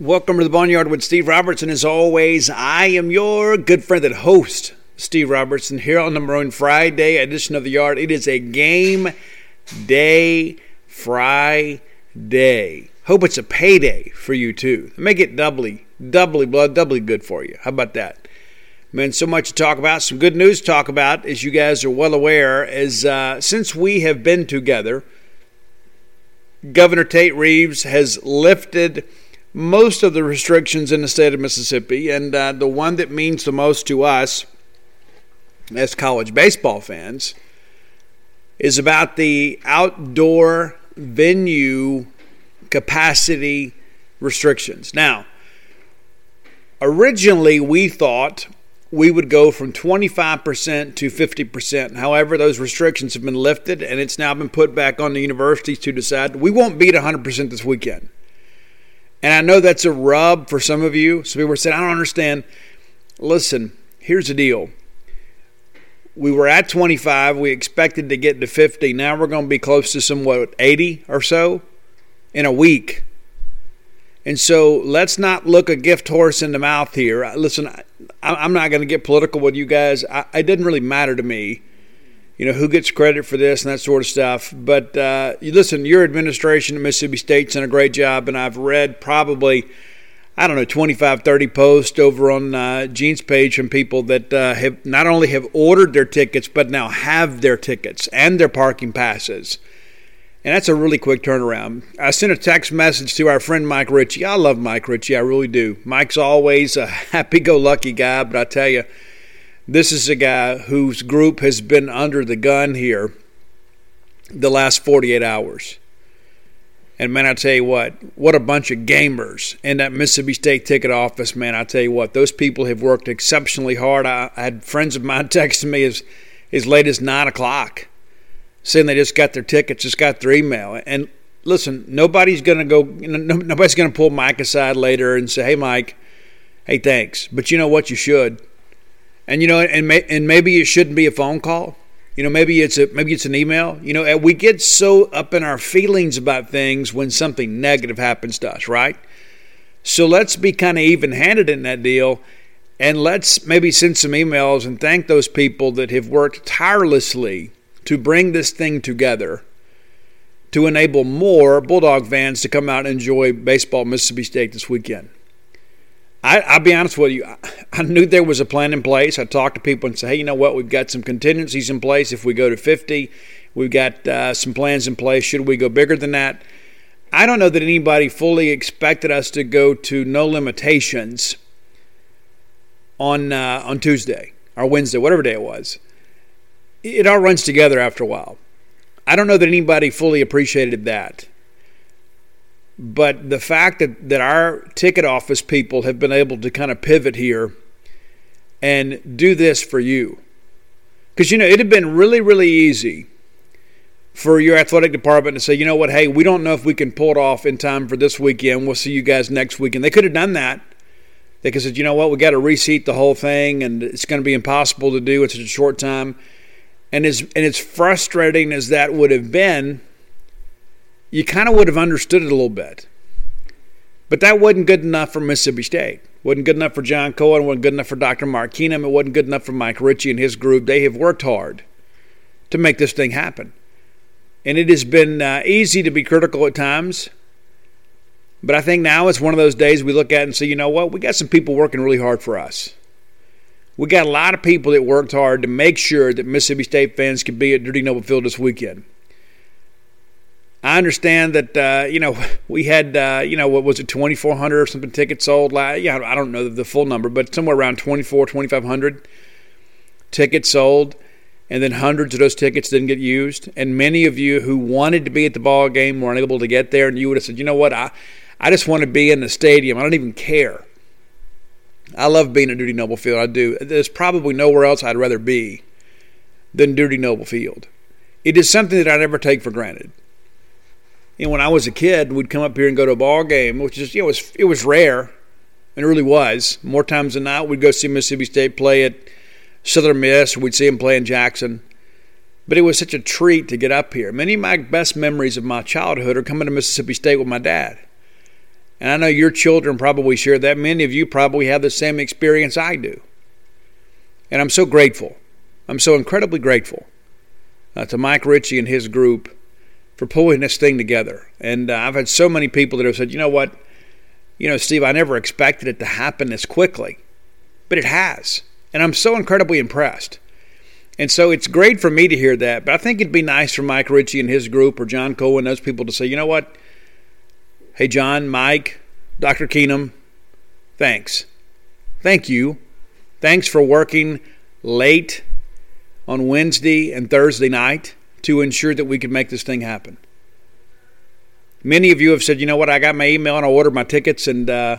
Welcome to the Boneyard with Steve Robertson. As always, I am your good friend and host, Steve Robertson, here on the Maroon Friday edition of the Yard. It is a game day Friday. Hope it's a payday for you too. Make it doubly, doubly blood, doubly good for you. How about that? Man, so much to talk about. Some good news to talk about, as you guys are well aware, is uh, since we have been together, Governor Tate Reeves has lifted most of the restrictions in the state of Mississippi, and uh, the one that means the most to us as college baseball fans is about the outdoor venue capacity restrictions. Now, originally we thought we would go from 25% to 50%. However, those restrictions have been lifted and it's now been put back on the universities to decide. We won't beat 100% this weekend. And I know that's a rub for some of you. Some people are saying, I don't understand. Listen, here's the deal. We were at 25. We expected to get to 50. Now we're going to be close to somewhat 80 or so in a week. And so let's not look a gift horse in the mouth here. Listen, I'm not going to get political with you guys. it didn't really matter to me you know, who gets credit for this and that sort of stuff. But uh, listen, your administration at Mississippi State's done a great job, and I've read probably, I don't know, 25, 30 posts over on uh, Gene's page from people that uh, have not only have ordered their tickets, but now have their tickets and their parking passes. And that's a really quick turnaround. I sent a text message to our friend Mike Ritchie. I love Mike Ritchie, I really do. Mike's always a happy go lucky guy, but I tell you, this is a guy whose group has been under the gun here the last 48 hours. And man, I tell you what, what a bunch of gamers in that Mississippi State ticket office, man. I tell you what, those people have worked exceptionally hard. I, I had friends of mine texting me as, as late as 9 o'clock saying they just got their tickets, just got their email. And listen, nobody's going to go, nobody's going to pull Mike aside later and say, hey, Mike, hey, thanks. But you know what? You should. And you know, and may, and maybe it shouldn't be a phone call. You know, maybe it's a maybe it's an email. You know, we get so up in our feelings about things when something negative happens to us, right? So let's be kind of even-handed in that deal, and let's maybe send some emails and thank those people that have worked tirelessly to bring this thing together to enable more Bulldog fans to come out and enjoy baseball Mississippi State this weekend. I, will be honest with you. I knew there was a plan in place. I talked to people and said, hey, you know what? We've got some contingencies in place. If we go to 50, we've got uh, some plans in place. Should we go bigger than that? I don't know that anybody fully expected us to go to no limitations on uh, on Tuesday or Wednesday, whatever day it was. It all runs together after a while. I don't know that anybody fully appreciated that. But the fact that, that our ticket office people have been able to kind of pivot here and do this for you. Because, you know, it had been really, really easy for your athletic department to say, you know what, hey, we don't know if we can pull it off in time for this weekend. We'll see you guys next weekend. They could have done that. They could have said, you know what, we got to reseat the whole thing, and it's going to be impossible to do such a short time. And as and as frustrating as that would have been, you kind of would have understood it a little bit. But that wasn't good enough for Mississippi State. wasn't good enough for John Cohen. wasn't good enough for Dr. Mark Keenum. It wasn't good enough for Mike Ritchie and his group. They have worked hard to make this thing happen. And it has been uh, easy to be critical at times. But I think now it's one of those days we look at and say, you know what? We got some people working really hard for us. We got a lot of people that worked hard to make sure that Mississippi State fans could be at Dudy Noble Field this weekend. I understand that uh, you know we had uh, you know what was it 2400 or something tickets sold? Last yeah I don't know the full number but somewhere around 24 2500 tickets sold and then hundreds of those tickets didn't get used. And many of you who wanted to be at the ball game were unable to get there and you would have said you know what? I I just want to be in the stadium. I don't even care. I love being at Dudy Noble Field. I do. There's probably nowhere else I'd rather be than Dudy Noble Field. It is something that I never take for granted you know, when I was a kid, we'd come up here and go to a ball game, which is you know it was it was rare, and it really was. More times than not, we'd go see Mississippi State play at Southern Miss. We'd see them play in Jackson. But it was such a treat to get up here. Many of my best memories of my childhood are coming to Mississippi State with my dad. And I know your children probably share that. Many of you probably have the same experience I do. And I'm so grateful. I'm so incredibly grateful uh, to Mike Ritchie and his group for pulling this thing together. And uh, I've had so many people that have said, you know what? You know, Steve, I never expected it to happen this quickly, but it has. And I'm so incredibly impressed. And so it's great for me to hear that, but I think it'd be nice for Mike Ritchie and his group or John Cohen, and those people to say, you know what? Hey, John, Mike, Dr. Keenum, thanks. Thank you. Thanks for working late on Wednesday and Thursday night to ensure that we could make this thing happen. Many of you have said, you know what, I got my email and I ordered my tickets and uh,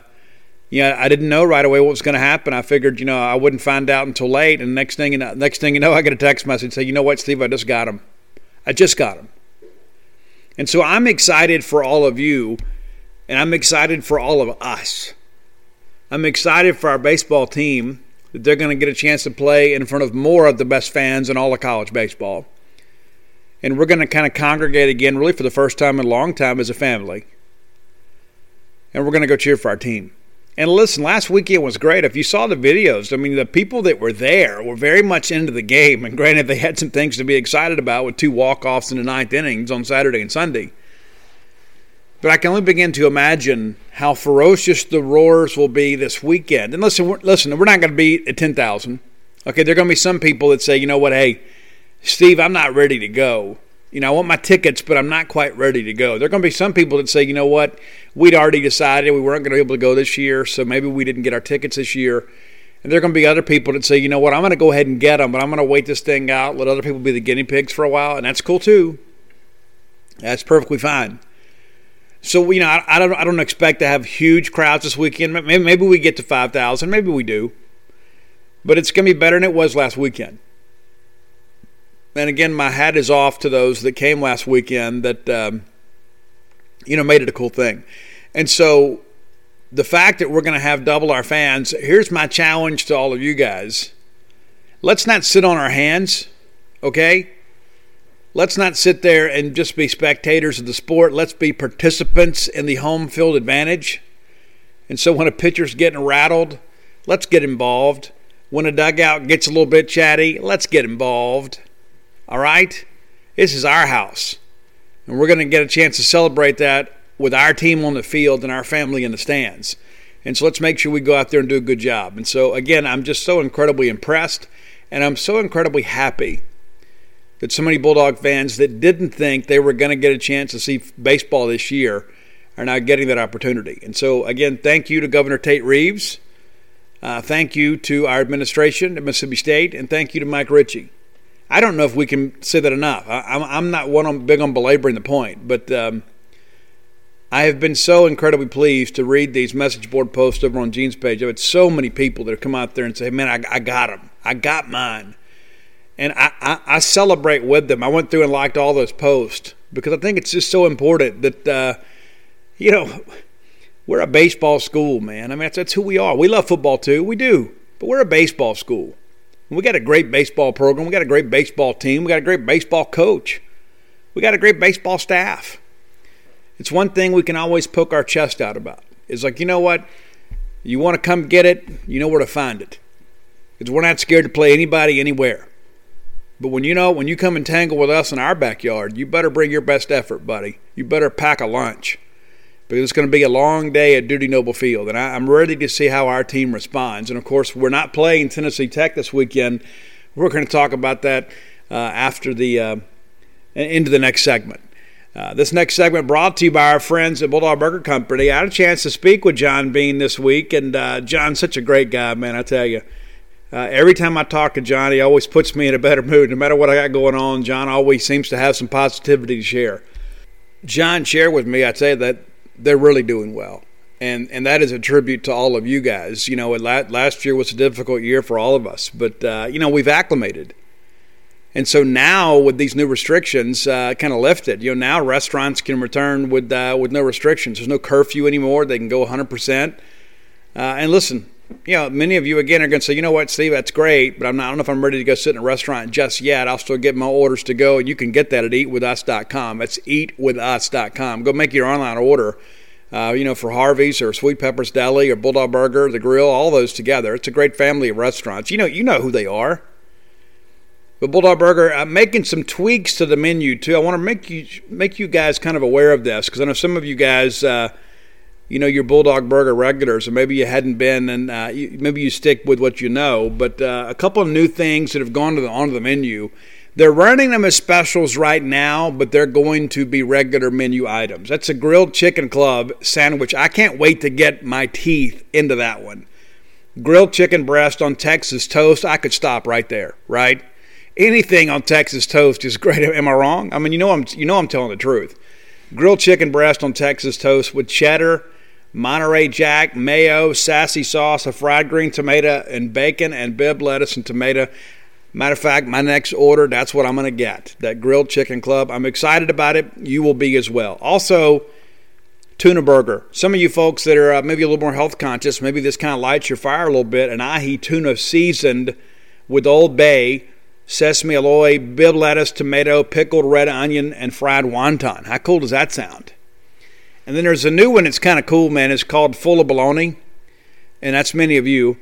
yeah, I didn't know right away what was going to happen. I figured, you know, I wouldn't find out until late. And next thing you know, next thing you know, I get a text message say, you know what, Steve, I just got them. I just got them. And so I'm excited for all of you, and I'm excited for all of us. I'm excited for our baseball team that they're going to get a chance to play in front of more of the best fans in all of college baseball. And we're going to kind of congregate again, really for the first time in a long time as a family. And we're going to go cheer for our team. And listen, last weekend was great. If you saw the videos, I mean, the people that were there were very much into the game. And granted, they had some things to be excited about with two walk offs in the ninth innings on Saturday and Sunday. But I can only begin to imagine how ferocious the roars will be this weekend. And listen, we're, listen, we're not going to be at 10,000. Okay, there are going to be some people that say, you know what, hey, Steve, I'm not ready to go you know, I want my tickets, but I'm not quite ready to go. There are going to be some people that say, you know what, we'd already decided we weren't going to be able to go this year, so maybe we didn't get our tickets this year. And there are going to be other people that say, you know what, I'm going to go ahead and get them, but I'm going to wait this thing out, let other people be the guinea pigs for a while, and that's cool too. That's perfectly fine. So you know, I, I don't, I don't expect to have huge crowds this weekend. Maybe, maybe we get to five thousand, maybe we do, but it's going to be better than it was last weekend and again, my hat is off to those that came last weekend that, um, you know, made it a cool thing. And so the fact that we're going to have double our fans, here's my challenge to all of you guys. Let's not sit on our hands, okay? Let's not sit there and just be spectators of the sport. Let's be participants in the home field advantage. And so when a pitcher's getting rattled, let's get involved. When a dugout gets a little bit chatty, let's get involved. All right? This is our house. And we're going to get a chance to celebrate that with our team on the field and our family in the stands. And so let's make sure we go out there and do a good job. And so, again, I'm just so incredibly impressed and I'm so incredibly happy that so many Bulldog fans that didn't think they were going to get a chance to see baseball this year are now getting that opportunity. And so, again, thank you to Governor Tate Reeves. Uh, thank you to our administration at Mississippi State. And thank you to Mike Ritchie. I don't know if we can say that enough. I, am not one on, big on belaboring the point, but um, I have been so incredibly pleased to read these message board posts over on Gene's page. I've had so many people that have come out there and say, "Man, I, I got them. I got mine," and I, I, I, celebrate with them. I went through and liked all those posts because I think it's just so important that uh, you know we're a baseball school, man. I mean, that's, that's who we are. We love football too. We do, but we're a baseball school. We got a great baseball program. We got a great baseball team. We got a great baseball coach. We got a great baseball staff. It's one thing we can always poke our chest out about. It's like, you know what? You want to come get it, you know where to find it. Because we're not scared to play anybody anywhere. But when you know, when you come and tangle with us in our backyard, you better bring your best effort, buddy. You better pack a lunch it's going to be a long day at Dudy Noble Field, and I, am ready to see how our team responds. And of course, we're not playing Tennessee Tech this weekend. We're going to talk about that uh, after the uh, into the next segment. Uh, this next segment brought to you by our friends at Bulldog Burger Company. I had a chance to speak with John Bean this week, and uh, John's such a great guy, man. I tell you. Uh, every time I talk to John, he always puts me in a better mood. No matter what I got going on, John always seems to have some positivity to share. John shared with me, I'd say that they're really doing well. And, and that is a tribute to all of you guys. You know, last year was a difficult year for all of us, but, uh, you know, we've acclimated. And so now with these new restrictions uh, kind of lifted, you know, now restaurants can return with, uh, with no restrictions. There's no curfew anymore. They can go 100%. Uh, and listen, you know, many of you again are going to say, you know what, Steve, that's great, but I'm not, I don't know if I'm ready to go sit in a restaurant just yet. I'll still get my orders to go, and you can get that at eatwithus.com. That's eatwithus.com. Go make your online order. uh, you know, for Harvey's or Sweet Peppers Deli or Bulldog Burger, the Grill, all those together. It's a great family of restaurants. You know, you know who they are. But Bulldog Burger, I'm making some tweaks to the menu too. I want to make you make you guys kind of aware of this because I know some of you guys, uh, you know, your Bulldog Burger regulars, or maybe you hadn't been, and uh, you, maybe you stick with what you know. But uh, a couple of new things that have gone to the onto the menu. They're running them as specials right now, but they're going to be regular menu items. That's a grilled chicken club sandwich. I can't wait to get my teeth into that one. Grilled chicken breast on Texas toast. I could stop right there, right? anything on Texas toast is great. Am I wrong? I mean, you know I'm you know I'm telling the truth. Grilled chicken breast on Texas toast with cheddar, Monterey Jack, mayo, sassy sauce, a fried green tomato, and bacon and bib lettuce and tomato. Matter of fact, my next order, that's what I'm going to get. That grilled chicken club. I'm excited about it. You will be as well. Also, tuna burger. Some of you folks that are uh, maybe a little more health conscious, maybe this kind of lights your fire a little bit. An ahi tuna seasoned with Old Bay sesame aioli, bib lettuce, tomato, pickled red onion, and fried wonton. How cool does that sound? And then there's a new one that's kind of cool, man. It's called Full of Bologna, and that's many of you.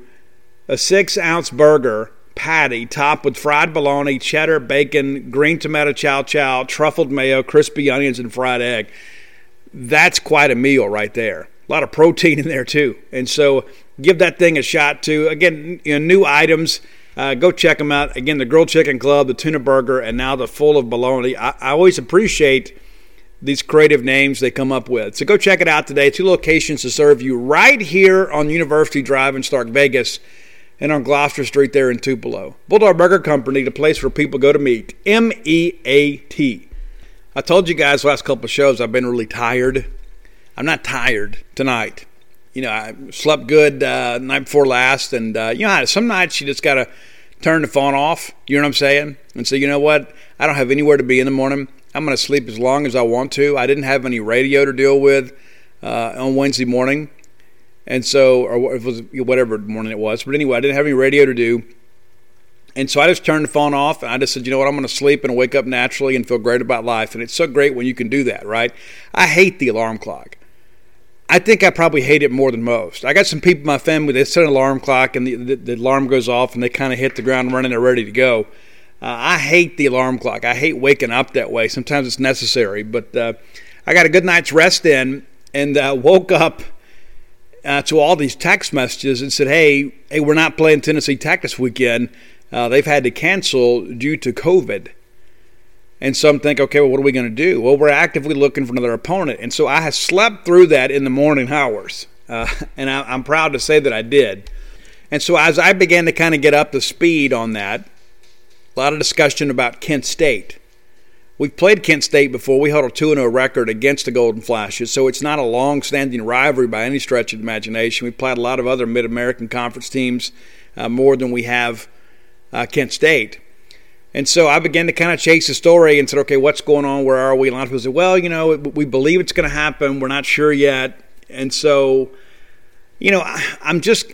A six ounce burger patty topped with fried bologna, cheddar, bacon, green tomato chow chow, truffled mayo, crispy onions, and fried egg. That's quite a meal right there. A lot of protein in there too. And so give that thing a shot too. Again, you know, new items uh, go check them out. Again, the Grilled Chicken Club, the Tuna Burger, and now the Full of Bologna. I, I always appreciate these creative names they come up with. So go check it out today. Two locations to serve you right here on University Drive in Stark Vegas and on Gloster Street there in Tupelo. Bulldog Burger Company, the place where people go to meet. M E A T. I told you guys last couple shows I've been really tired. I'm not tired tonight. You know, I slept good uh, night before last, and uh, you know, some nights you just gotta turn the phone off. You know what I'm saying? And say, you know what? I don't have anywhere to be in the morning. I'm going to sleep as long as I want to. I didn't have any radio to deal with uh, on Wednesday morning, and so or it was whatever morning it was. But anyway, I didn't have any radio to do, and so I just turned the phone off and I just said, you know what? I'm going to sleep and wake up naturally and feel great about life. And it's so great when you can do that, right? I hate the alarm clock. I think I probably hate it more than most. I got some people in my family, they set an alarm clock and the, the, the alarm goes off and they kind of hit the ground running, they're ready to go. Uh, I hate the alarm clock. I hate waking up that way. Sometimes it's necessary, but uh, I got a good night's rest in and uh, woke up uh, to all these text messages and said, "Hey, hey, we're not playing Tennessee Tech this weekend. Uh, they've had to cancel due to COVID." And some think, okay, well, what are we going to do? Well, we're actively looking for another opponent. And so I slept through that in the morning hours. Uh, and I, I'm proud to say that I did. And so as I began to kind of get up to speed on that, a lot of discussion about Kent State. We've played Kent State before. We held a 2 0 record against the Golden Flashes, so it's not a long standing rivalry by any stretch of imagination. We've played a lot of other Mid American Conference teams uh, more than we have uh, Kent State. And so I began to kind of chase the story and said, okay, what's going on? Where are we? A lot of people said, well, you know, we believe it's going to happen. We're not sure yet. And so, you know, I'm just,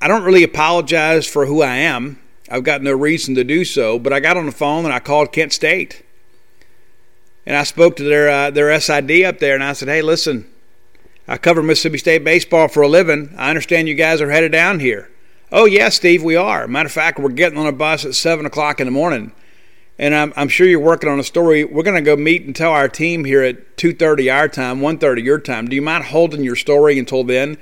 I don't really apologize for who I am. I've got no reason to do so. But I got on the phone and I called Kent State. And I spoke to their, uh, their SID up there and I said, hey, listen, I cover Mississippi State baseball for a living. I understand you guys are headed down here. Oh, yeah, Steve, we are. Matter of fact, we're getting on a bus at 7 o'clock in the morning. And I'm, I'm sure you're working on a story. We're going to go meet and tell our team here at 2.30 our time, 1.30 your time. Do you mind holding your story until then?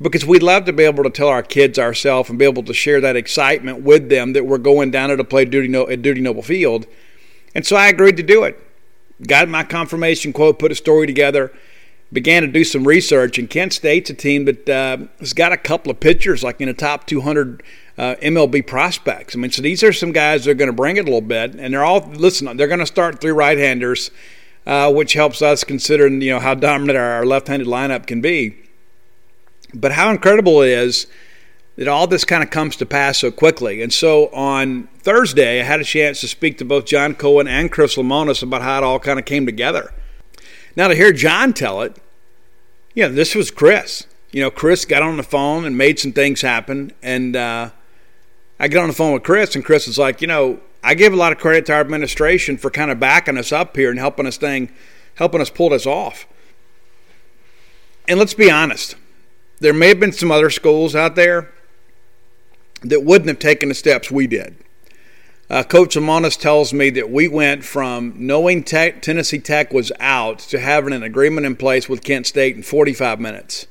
Because we'd love to be able to tell our kids ourselves and be able to share that excitement with them that we're going down there to play Dudy, no- at Dudy Noble Field. And so I agreed to do it. Got my confirmation quote, put a story together – began to do some research, and Kent State's a team that uh, has got a couple of pitchers like in the top 200 uh, MLB prospects. I mean, so these are some guys that are going to bring it a little bit, and they're all listen. They're going to start three right-handers, uh, which helps us considering you know how dominant our, our left-handed lineup can be. But how incredible it is that all this kind of comes to pass so quickly. And so on Thursday, I had a chance to speak to both John Cohen and Chris Lemonis about how it all kind of came together. Now, to hear John tell it, yeah, this was Chris. You know, Chris got on the phone and made some things happen. And uh, I get on the phone with Chris, and Chris is like, you know, I give a lot of credit to our administration for kind of backing us up here and helping us thing, helping us pull this off. And let's be honest, there may have been some other schools out there that wouldn't have taken the steps we did. Uh, Coach Lemonis tells me that we went from knowing tech, Tennessee Tech was out to having an agreement in place with Kent State in 45 minutes.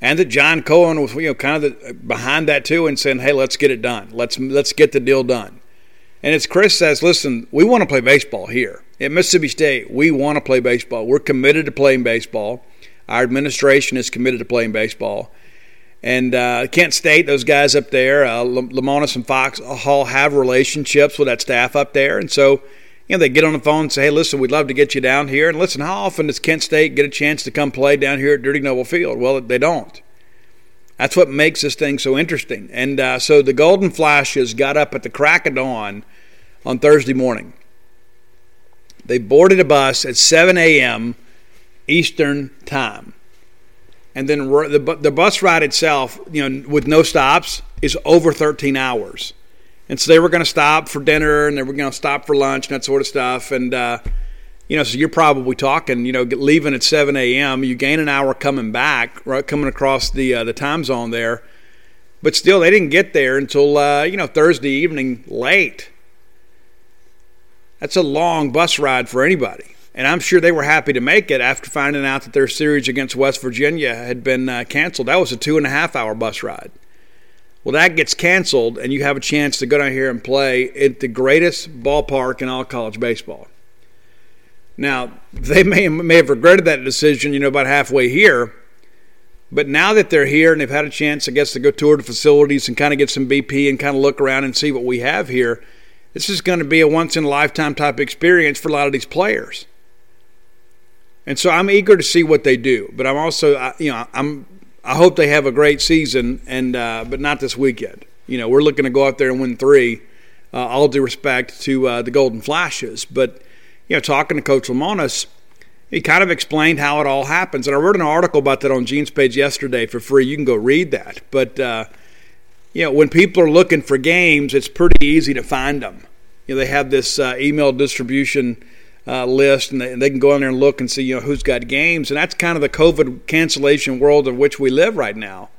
And that John Cohen was you know kind of the, behind that too and saying, "Hey, let's get it done. Let's let's get the deal done." And as Chris says, listen, we want to play baseball here at Mississippi State. We want to play baseball. We're committed to playing baseball. Our administration is committed to playing baseball. And uh, Kent State, those guys up there, uh, and Fox Hall have relationships with that staff up there. And so, you know, they get on the phone and say, hey, listen, we'd love to get you down here. And listen, how often does Kent State get a chance to come play down here at Dudy Noble Field? Well, they don't. That's what makes this thing so interesting. And uh, so the Golden Flashes got up at the crack of dawn on Thursday morning. They boarded a bus at 7 a.m. Eastern Time. And then the, the bus ride itself, you know, with no stops, is over 13 hours. And so they were going to stop for dinner and they were going to stop for lunch and that sort of stuff. And, uh, you know, so you're probably talking, you know, leaving at 7 a.m., you gain an hour coming back, right, coming across the, uh, the time zone there. But still, they didn't get there until, uh, you know, Thursday evening late. That's a long bus ride for anybody. And I'm sure they were happy to make it after finding out that their series against West Virginia had been uh, canceled. That was a two and a half hour bus ride. Well, that gets canceled, and you have a chance to go down here and play at the greatest ballpark in all college baseball. Now, they may, may have regretted that decision, you know, about halfway here. But now that they're here and they've had a chance, I guess, to go tour the facilities and kind of get some BP and kind of look around and see what we have here, this is going to be a once in a lifetime type experience for a lot of these players. And so I'm eager to see what they do, but I'm also, you know, I'm I hope they have a great season, and uh, but not this weekend. You know, we're looking to go out there and win three. Uh, all due respect to uh, the Golden Flashes, but you know, talking to Coach Lemonis, he kind of explained how it all happens, and I wrote an article about that on Gene's page yesterday for free. You can go read that, but uh, you know, when people are looking for games, it's pretty easy to find them. You know, they have this uh, email distribution uh, list, and they, they, can go in there and look and see, you know, who's got games, and that's kind of the COVID cancellation world of which we live right now.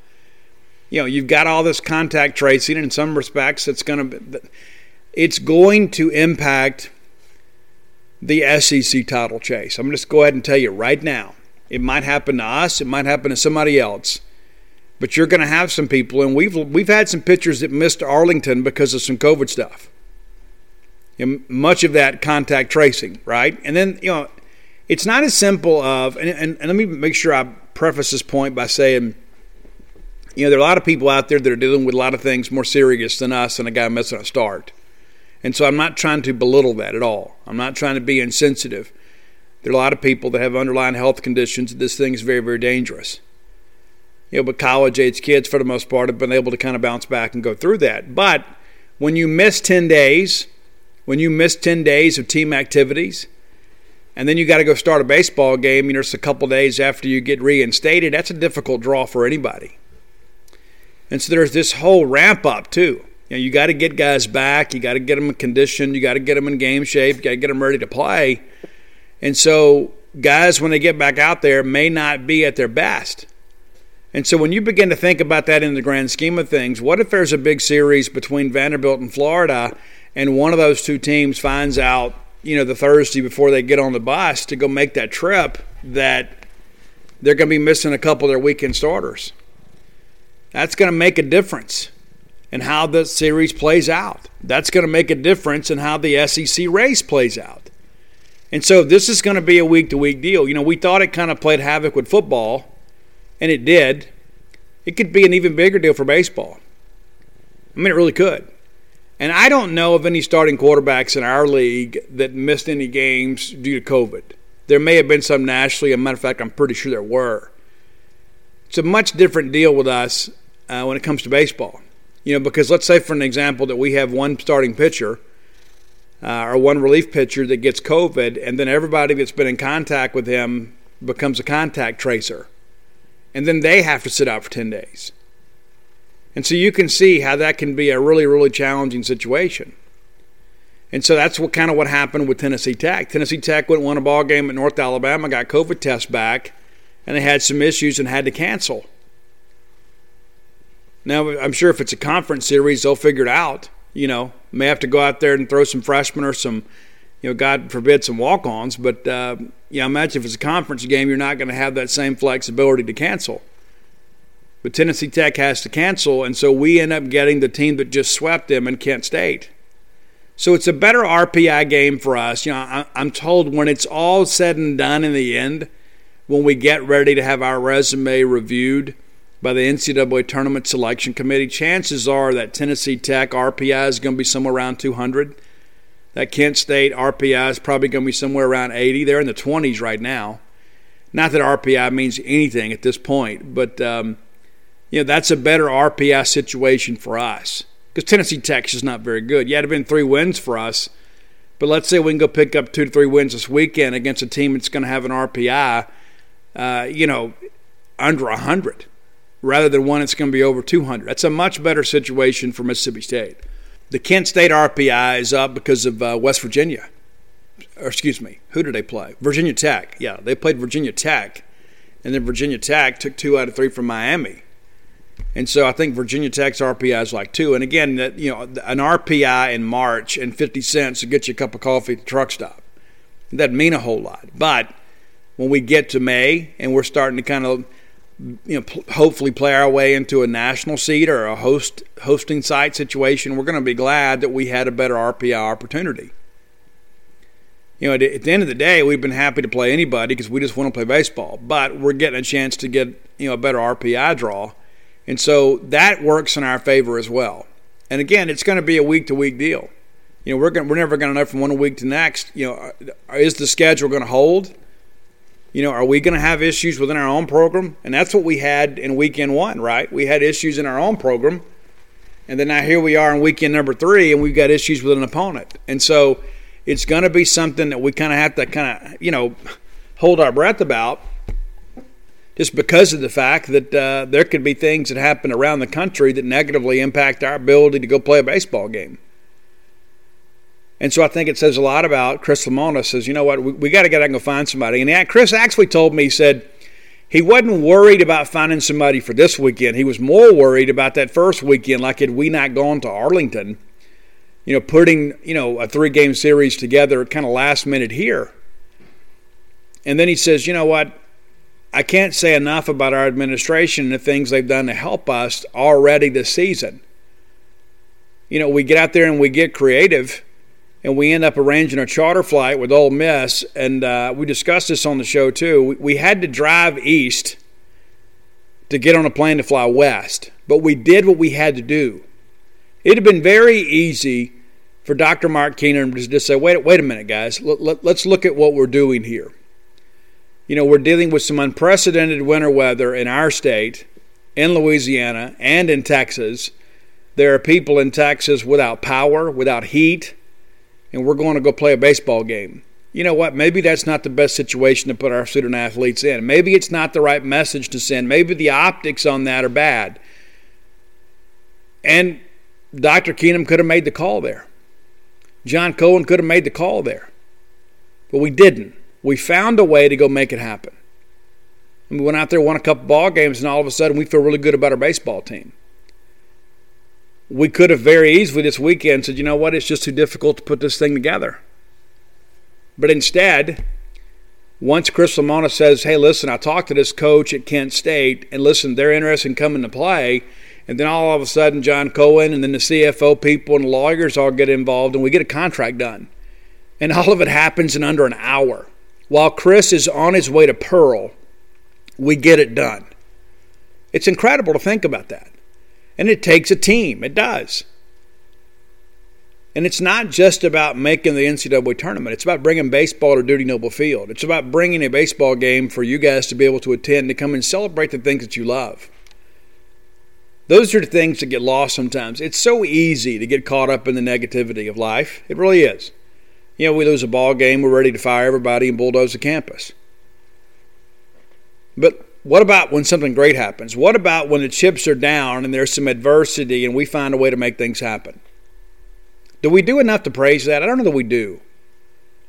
You know, you've got all this contact tracing, and in some respects, it's going to it's going to impact the SEC title chase. I'm just go ahead and tell you right now. It might happen to us. It might happen to somebody else but you're going to have some people, and we've we've had some pitchers that missed Arlington because of some COVID stuff. And much of that contact tracing, right? And then you know, it's not as simple of, and, and, and let me make sure I preface this point by saying, you know, there are a lot of people out there that are dealing with a lot of things more serious than us and a guy missing a start. And so I'm not trying to belittle that at all. I'm not trying to be insensitive. There are a lot of people that have underlying health conditions. This thing is very, very dangerous you know, but college age kids for the most part have been able to kind of bounce back and go through that. But when you miss 10 days, when you miss 10 days of team activities, and then you got to go start a baseball game, you know, it's a couple days after you get reinstated, that's a difficult draw for anybody. And so there's this whole ramp up, too. You know, you got to get guys back, you got to get them in condition, you got to get them in game shape, you got to get them ready to play. And so guys, when they get back out there, may not be at their best. And so when you begin to think about that in the grand scheme of things, what if there's a big series between Vanderbilt and Florida and one of those two teams finds out, you know, the Thursday before they get on the bus to go make that trip that they're going to be missing a couple of their weekend starters. That's going to make a difference in how the series plays out. That's going to make a difference in how the SEC race plays out. And so this is going to be a week to week deal. You know, we thought it kind of played havoc with football and it did, it could be an even bigger deal for baseball. I mean, it really could. And I don't know of any starting quarterbacks in our league that missed any games due to COVID. There may have been some nationally. As a matter of fact, I'm pretty sure there were. It's a much different deal with us uh, when it comes to baseball. You know, because let's say, for an example, that we have one starting pitcher uh, or one relief pitcher that gets COVID, and then everybody that's been in contact with him becomes a contact tracer and then they have to sit out for 10 days. And so you can see how that can be a really, really challenging situation. And so that's what kind of what happened with Tennessee Tech. Tennessee Tech went won a ball game at North Alabama, got COVID tests back, and they had some issues and had to cancel. Now, I'm sure if it's a conference series, they'll figure it out. You know, may have to go out there and throw some freshmen or some, you know, God forbid, some walk ons. But, uh, yeah, imagine if it's a conference game, you're not going to have that same flexibility to cancel. But Tennessee Tech has to cancel, and so we end up getting the team that just swept them in Kent State. So it's a better RPI game for us. You know, I'm told when it's all said and done in the end, when we get ready to have our resume reviewed by the NCAA Tournament Selection Committee, chances are that Tennessee Tech RPI is going to be somewhere around 200. That Kent State RPI is probably going to be somewhere around 80. They're in the 20s right now. Not that RPI means anything at this point, but um, you know that's a better RPI situation for us because Tennessee Tech is not very good. Yeah, it'd have been three wins for us, but let's say we can go pick up two to three wins this weekend against a team that's going to have an RPI, uh, you know, under 100 rather than one that's going to be over 200. That's a much better situation for Mississippi State. The Kent State RPI is up because of uh, West Virginia. Or excuse me, who did they play? Virginia Tech. Yeah, they played Virginia Tech, and then Virginia Tech took two out of three from Miami. And so I think Virginia Tech's RPI is like two. And again, that you know, an RPI in March and 50 cents to get you a cup of coffee at the truck stop. It doesn't mean a whole lot. But when we get to May and we're starting to kind of you know, hopefully play our way into a national seat or a host hosting site situation, we're going to be glad that we had a better RPI opportunity. You know, at, at the end of the day, we've been happy to play anybody because we just want to play baseball, but we're getting a chance to get you know a better RPI draw, and so that works in our favor as well. And again, it's going to be a week to week deal. You know, we're going, we're never going to know from one week to next. You know, uh, is the schedule going to hold? You know, are we going to have issues within our own program? And that's what we had in weekend one, right? We had issues in our own program. And then now here we are in weekend number three, and we've got issues with an opponent. And so it's going to be something that we kind of have to kind of, you know, hold our breath about just because of the fact that uh, there could be things that happen around the country that negatively impact our ability to go play a baseball game. And so I think it says a lot about Chris Lemonis says, you know what, we, we got to get out and go find somebody. And Chris actually told me, he said, he wasn't worried about finding somebody for this weekend. He was more worried about that first weekend, like had we not gone to Arlington, you know, putting, you know, a three game series together kind of last minute here. And then he says, you know what, I can't say enough about our administration and the things they've done to help us already this season. You know, we get out there and we get creative and we end up arranging a charter flight with Ole Miss. And uh, we discussed this on the show too. We, we had to drive east to get on a plane to fly west, but we did what we had to do. It had been very easy for Dr. Mark Keenum to just say, "Wait, wait a minute, guys. Let, let, let's look at what we're doing here." You know, we're dealing with some unprecedented winter weather in our state, in Louisiana, and in Texas. There are people in Texas without power, without heat and we're going to go play a baseball game. You know what? Maybe that's not the best situation to put our student athletes in. Maybe it's not the right message to send. Maybe the optics on that are bad. And Dr. Keenum could have made the call there. John Cohen could have made the call there. But we didn't. We found a way to go make it happen. And we went out there, won a couple ball games, and all of a sudden we feel really good about our baseball team we could have very easily this weekend said, you know what, it's just too difficult to put this thing together. But instead, once Chris Lemonis says, hey, listen, I talked to this coach at Kent State, and listen, they're interested in coming to play, and then all of a sudden, John Cohen and then the CFO people and lawyers all get involved, and we get a contract done. And all of it happens in under an hour. While Chris is on his way to Pearl, we get it done. It's incredible to think about that. And it takes a team, it does. And it's not just about making the NCAA tournament. It's about bringing baseball to Dudy Noble Field. It's about bringing a baseball game for you guys to be able to attend, to come and celebrate the things that you love. Those are the things that get lost sometimes. It's so easy to get caught up in the negativity of life. It really is. You know, we lose a ball game, we're ready to fire everybody and bulldoze the campus. But what about when something great happens? What about when the chips are down and there's some adversity and we find a way to make things happen? Do we do enough to praise that? I don't know that we do.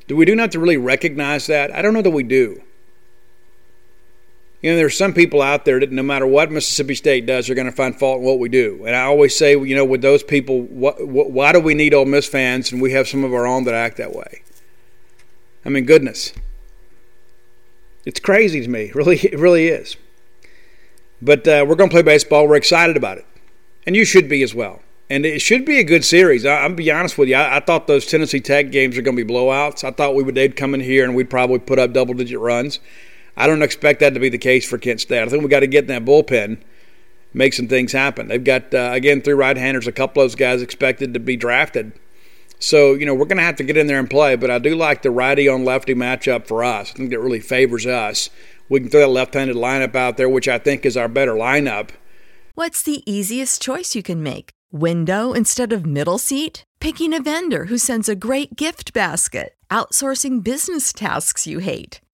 Do we do enough to really recognize that? I don't know that we do. You know, there's some people out there that no matter what Mississippi State does, they're going to find fault in what we do. And I always say, you know, with those people, what, what, why do we need Ole Miss fans and we have some of our own that act that way? I mean, goodness. It's crazy to me. Really, it really is. But uh, we're going to play baseball. We're excited about it. And you should be as well. And it should be a good series. I, will be honest with you. I, I, thought those Tennessee Tech games are going to be blowouts. I thought we would they'd come in here and we'd probably put up double digit runs. I don't expect that to be the case for Kent State. I think we got to get in that bullpen, make some things happen. They've got uh, again three right-handers. A couple of those guys expected to be drafted. So you know we're going to have to get in there and play. But I do like the righty on lefty matchup for us. I think that really favors us. We can throw that left-handed lineup out there, which I think is our better lineup. What's the easiest choice you can make? Window instead of middle seat? Picking a vendor who sends a great gift basket? Outsourcing business tasks you hate?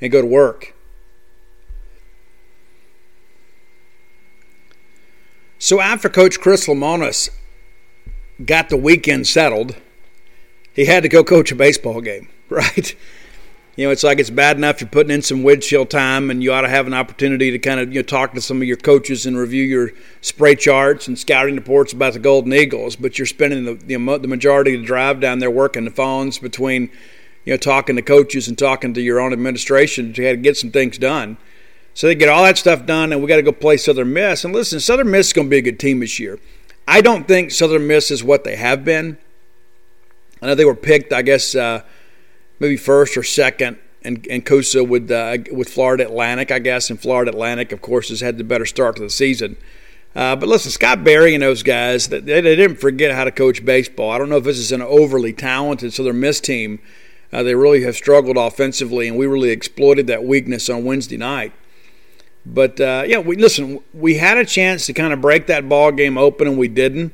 and go to work. So after Coach Chris Lemonis got the weekend settled, he had to go coach a baseball game, right? You know, it's like it's bad enough you're putting in some windshield time, and you ought to have an opportunity to kind of you know talk to some of your coaches and review your spray charts and scouting reports about the Golden Eagles. But you're spending the the, the majority of the drive down there working the phones between you know, talking to coaches and talking to your own administration to get some things done. So they get all that stuff done, and we got to go play Southern Miss. And listen, Southern Miss is going to be a good team this year. I don't think Southern Miss is what they have been. I know they were picked, I guess, uh, maybe first or second, and and CUSA with uh, with Florida Atlantic, I guess. And Florida Atlantic, of course, has had the better start to the season. Uh, but listen, Scott Berry and those guys, they, they didn't forget how to coach baseball. I don't know if this is an overly talented Southern Miss team uh, they really have struggled offensively, and we really exploited that weakness on Wednesday night. But uh, yeah, we listen. We had a chance to kind of break that ball game open, and we didn't.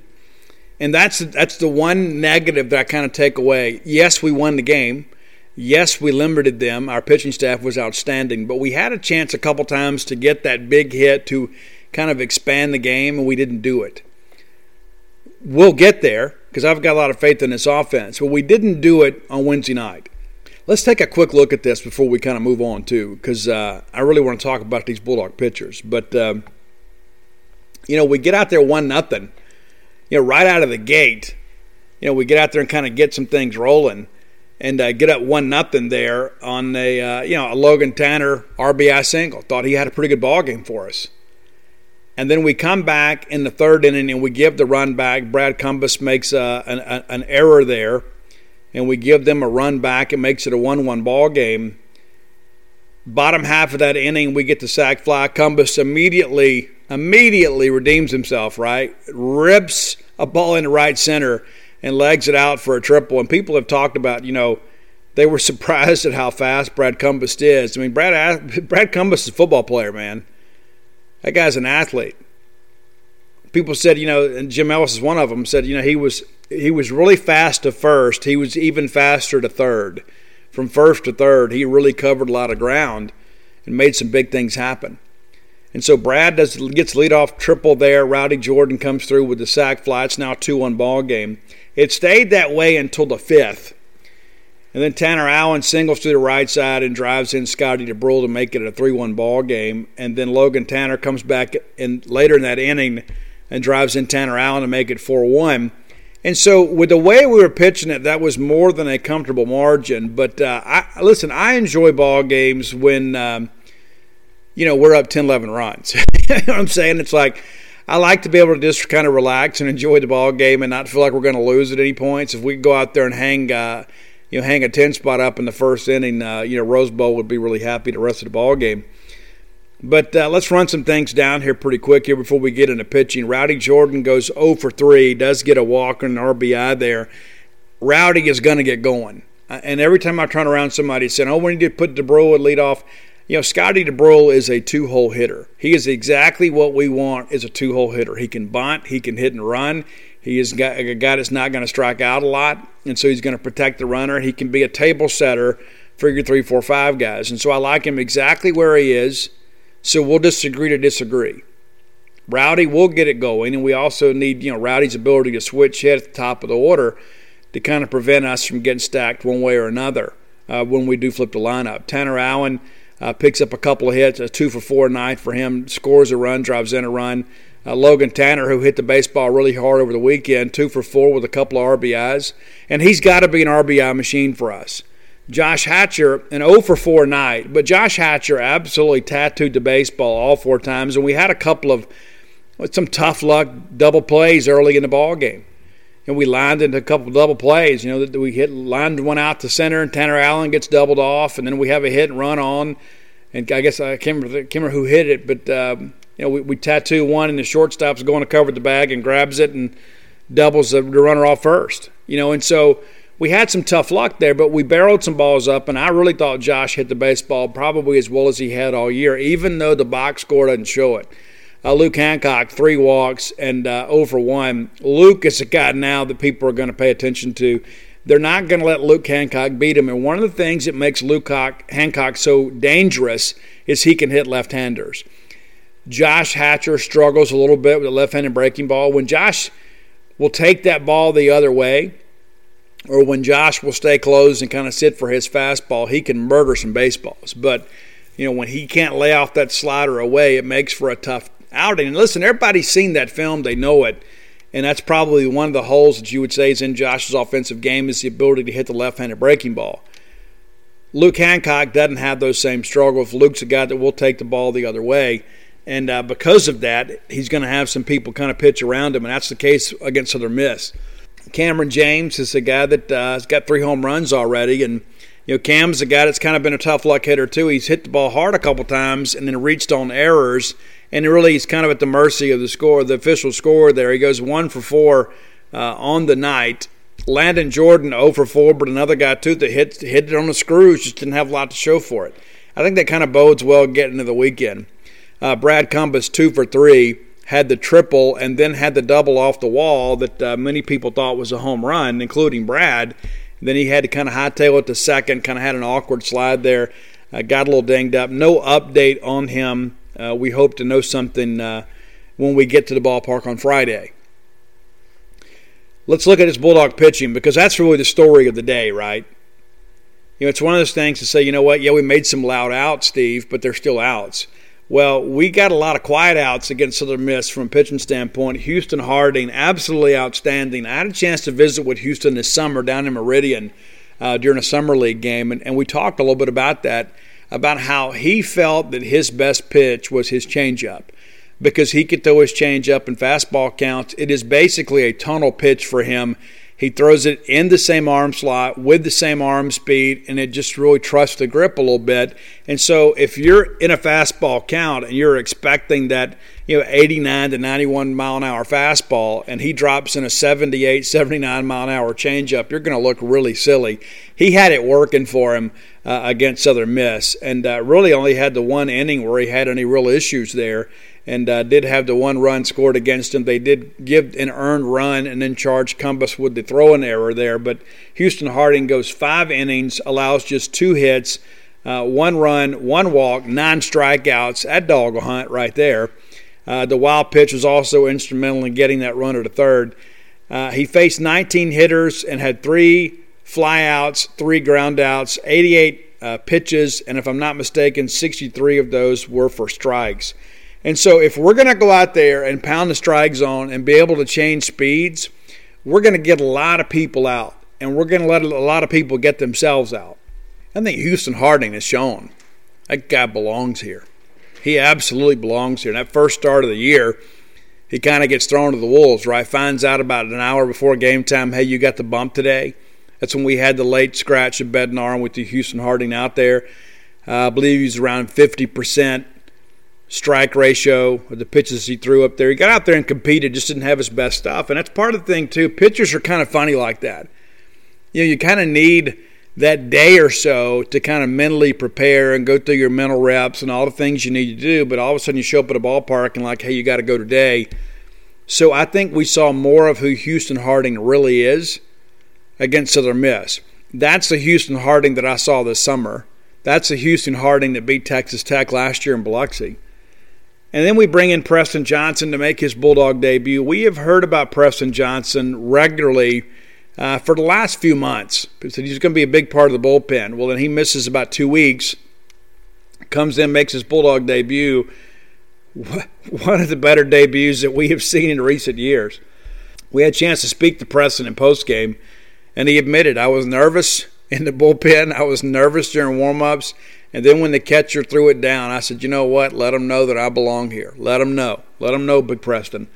And that's that's the one negative that I kind of take away. Yes, we won the game. Yes, we limited them. Our pitching staff was outstanding, but we had a chance a couple times to get that big hit to kind of expand the game, and we didn't do it. We'll get there because I've got a lot of faith in this offense. But we didn't do it on Wednesday night. Let's take a quick look at this before we kind of move on, too, because uh, I really want to talk about these Bulldog pitchers. But, um, you know, we get out there 1 nothing. You know, right out of the gate, you know, we get out there and kind of get some things rolling and uh, get up 1 nothing there on a, uh, you know, a Logan Tanner RBI single. Thought he had a pretty good ball game for us. And then we come back in the third inning and we give the run back. Brad Cumbest makes uh, a, an, an error there, and we give them a run back. It makes it a 1 1 ball game. Bottom half of that inning, we get the sac fly. Cumbest immediately, immediately redeems himself, right? Rips a ball into right center and legs it out for a triple. And people have talked about, you know, they were surprised at how fast Brad Cumbest is. I mean, Brad Brad Cumbest is a football player, man. That guy's an athlete. People said, you know, and Jim Ellis is one of them. Said, you know, he was he was really fast to first. He was even faster to third. From first to third, he really covered a lot of ground and made some big things happen. And so Brad does gets lead off triple there. Rowdy Jordan comes through with the sac fly. It's now two one ball game. It stayed that way until the fifth. And then Tanner Allen singles to the right side and drives in Scotty Dubrule to make it a 3 1 ball game. And then Logan Tanner comes back in later in that inning and drives in Tanner Allen to make it 4 1. And so, with the way we were pitching it, that was more than a comfortable margin. But uh, I, listen, I enjoy ball games when, um, you know, we're up 10, 11 runs. you know what I'm saying? It's like, I like to be able to just kind of relax and enjoy the ball game and not feel like we're going to lose at any points. If we go out there and hang, uh, you know, hang a 10 spot up in the first inning, uh, you know, Rose Bowl would be really happy the rest of the ball game. But uh, let's run some things down here pretty quick here before we get into pitching. Rowdy Jordan goes 0 for 3, does get a walk and an RBI there. Rowdy is going to get going. Uh, and every time I turn around, somebody saying, oh, we need to put DeBro lead off. You know, Scotty DeBro is a two hole hitter. He is exactly what we want as a two hole hitter. He can bunt, he can hit and run, he is a guy that's not going to strike out a lot, and so he's going to protect the runner. He can be a table setter for your three, four, five guys. And so I like him exactly where he is. So we'll disagree to disagree. Rowdy will get it going, and we also need, you know, Rowdy's ability to switch hit at the top of the order to kind of prevent us from getting stacked one way or another uh, when we do flip the lineup. Tanner Allen uh, picks up a couple of hits, a two for four night for him, scores a run, drives in a run. Uh, Logan Tanner, who hit the baseball really hard over the weekend, two for four with a couple of RBIs, and he's got to be an RBI machine for us. Josh Hatcher, an 0 for 4 night, but Josh Hatcher absolutely tattooed the baseball all four times, and we had a couple of some tough luck double plays early in the ball game. And we lined into a couple double plays. You know, that we hit lined one out to center, and Tanner Allen gets doubled off, and then we have a hit and run on. And I guess I can't remember, can't remember who hit it, but um, you know, we, we tattoo one, and the shortstop's going to cover the bag and grabs it and doubles the, the runner off first. You know, and so we had some tough luck there, but we barreled some balls up, and I really thought Josh hit the baseball probably as well as he had all year, even though the box score doesn't show it. Uh, Luke Hancock, three walks and uh, over 1. Luke is a guy now that people are going to pay attention to. They're not going to let Luke Hancock beat him. And one of the things that makes Luke Hancock so dangerous is he can hit left handers. Josh Hatcher struggles a little bit with a left-handed breaking ball. When Josh will take that ball the other way, or when Josh will stay closed and kind of sit for his fastball, he can murder some baseballs. But you know when he can't lay off that slider away, it makes for a tough outing. And listen, everybody's seen that film; they know it. And that's probably one of the holes that you would say is in Josh's offensive game is the ability to hit the left-handed breaking ball. Luke Hancock doesn't have those same struggles. Luke's a guy that will take the ball the other way. And uh, because of that, he's going to have some people kind of pitch around him, and that's the case against Southern Miss. Kamren James is a guy that uh, has got three home runs already, and you know Cam's a guy that's kind of been a tough luck hitter too. He's hit the ball hard a couple times and then reached on errors, and really he's kind of at the mercy of the score, the official score. There, he goes one for four uh, on the night. Landon Jordan 0 for 4, but another guy too that hit hit it on the screws, just didn't have a lot to show for it. I think that kind of bodes well getting into the weekend. Uh, Brad Cumbest, two for three, had the triple and then had the double off the wall that uh, many people thought was a home run, including Brad. Then he had to kind of hightail it to second, kind of had an awkward slide there, uh, got a little dinged up. No update on him. Uh, we hope to know something uh, when we get to the ballpark on Friday. Let's look at his Bulldog pitching because that's really the story of the day, right? You know, it's one of those things to say, you know what, yeah, we made some loud outs, Steve, but they're still outs. Well, we got a lot of quiet outs against Southern Miss from a pitching standpoint. Houston Harding, absolutely outstanding. I had a chance to visit with Houston this summer down in Meridian uh, during a summer league game, and, and we talked a little bit about that, about how he felt that his best pitch was his changeup because he could throw his changeup in fastball counts. It is basically a tunnel pitch for him he throws it in the same arm slot with the same arm speed, and it just really trusts the grip a little bit. And so, if you're in a fastball count and you're expecting that, you know, 89 to 91 mile an hour fastball, and he drops in a 78, 79 mile an hour changeup, you're going to look really silly. He had it working for him uh, against Southern Miss, and uh, really only had the one inning where he had any real issues there and uh, did have the one run scored against him. They did give an earned run and then charge Cumbest with the throwing error there. But Houston Harding goes five innings, allows just two hits, uh, one run, one walk, nine strikeouts. That dog will hunt right there. Uh, the wild pitch was also instrumental in getting that runner to third. Uh, he faced 19 hitters and had three flyouts, three groundouts, 88 uh, pitches, and if I'm not mistaken, 63 of those were for strikes. And so, if we're going to go out there and pound the strike zone and be able to change speeds, we're going to get a lot of people out, and we're going to let a lot of people get themselves out. I think Houston Harding has shown that guy belongs here. He absolutely belongs here. And that first start of the year, he kind of gets thrown to the wolves, right? Finds out about an hour before game time, hey, you got the bump today. That's when we had the late scratch of Bednar with the Houston Harding out there. Uh, I believe he's around 50% strike ratio of the pitches he threw up there. He got out there and competed, just didn't have his best stuff. And that's part of the thing, too. Pitchers are kind of funny like that. You know, you kind of need that day or so to kind of mentally prepare and go through your mental reps and all the things you need to do. But all of a sudden, you show up at a ballpark and, like, hey, you got to go today. So I think we saw more of who Houston Harding really is against Southern Miss. That's the Houston Harding that I saw this summer. That's the Houston Harding that beat Texas Tech last year in Biloxi. And then we bring in Preston Johnson to make his Bulldog debut. We have heard about Preston Johnson regularly uh, for the last few months. He said he's going to be a big part of the bullpen. Well, then he misses about two weeks, comes in, makes his Bulldog debut. One of the better debuts that we have seen in recent years. We had a chance to speak to Preston in postgame and he admitted, I was nervous in the bullpen. I was nervous during warmups. And then when the catcher threw it down, I said, you know what? Let them know that I belong here. Let them know. Let them know, Big Preston.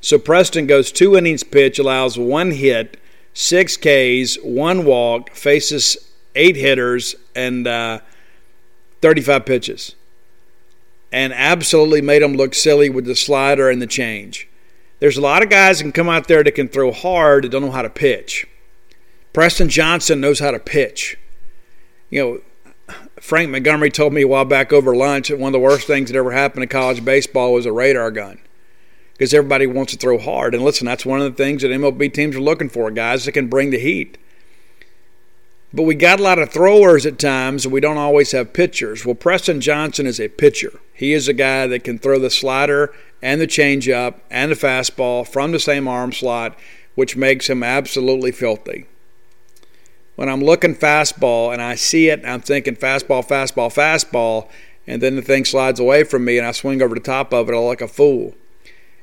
So Preston goes two innings pitch, allows one hit, six Ks, one walk, faces eight hitters, and uh, 35 pitches. And absolutely made them look silly with the slider and the change. There's a lot of guys that can come out there that can throw hard that don't know how to pitch. Preston Johnson knows how to pitch. You know, Frank Montgomery told me a while back over lunch that one of the worst things that ever happened in college baseball was a radar gun because everybody wants to throw hard. And listen, that's one of the things that MLB teams are looking for guys that can bring the heat. But we got a lot of throwers at times, and we don't always have pitchers. Well, Preston Johnson is a pitcher. He is a guy that can throw the slider and the changeup and the fastball from the same arm slot, which makes him absolutely filthy when I'm looking fastball and I see it, I'm thinking fastball, fastball, fastball, and then the thing slides away from me and I swing over the top of it like a fool.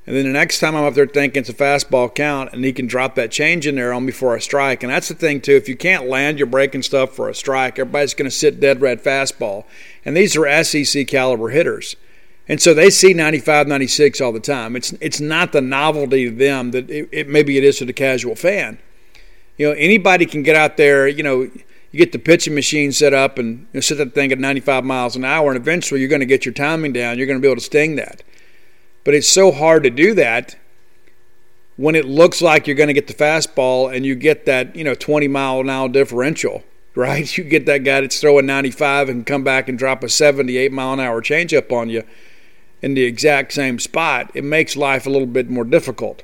And then the next time I'm up there thinking it's a fastball count, and he can drop that change in there on me for a strike. And that's the thing, too. If you can't land your breaking stuff for a strike, everybody's going to sit dead red fastball. And these are SEC caliber hitters. And so they see 95, 96 all the time. It's, it's not the novelty to them that it, it maybe it is to the casual fan you know, anybody can get out there, you know, you get the pitching machine set up and you know, set that thing at 95 miles an hour, and eventually you're going to get your timing down. You're going to be able to sting that. But it's so hard to do that when it looks like you're going to get the fastball and you get that, you know, 20 mile an hour differential, right? You get that guy that's throwing 95 and come back and drop a 78 mile an hour changeup on you in the exact same spot. It makes life a little bit more difficult.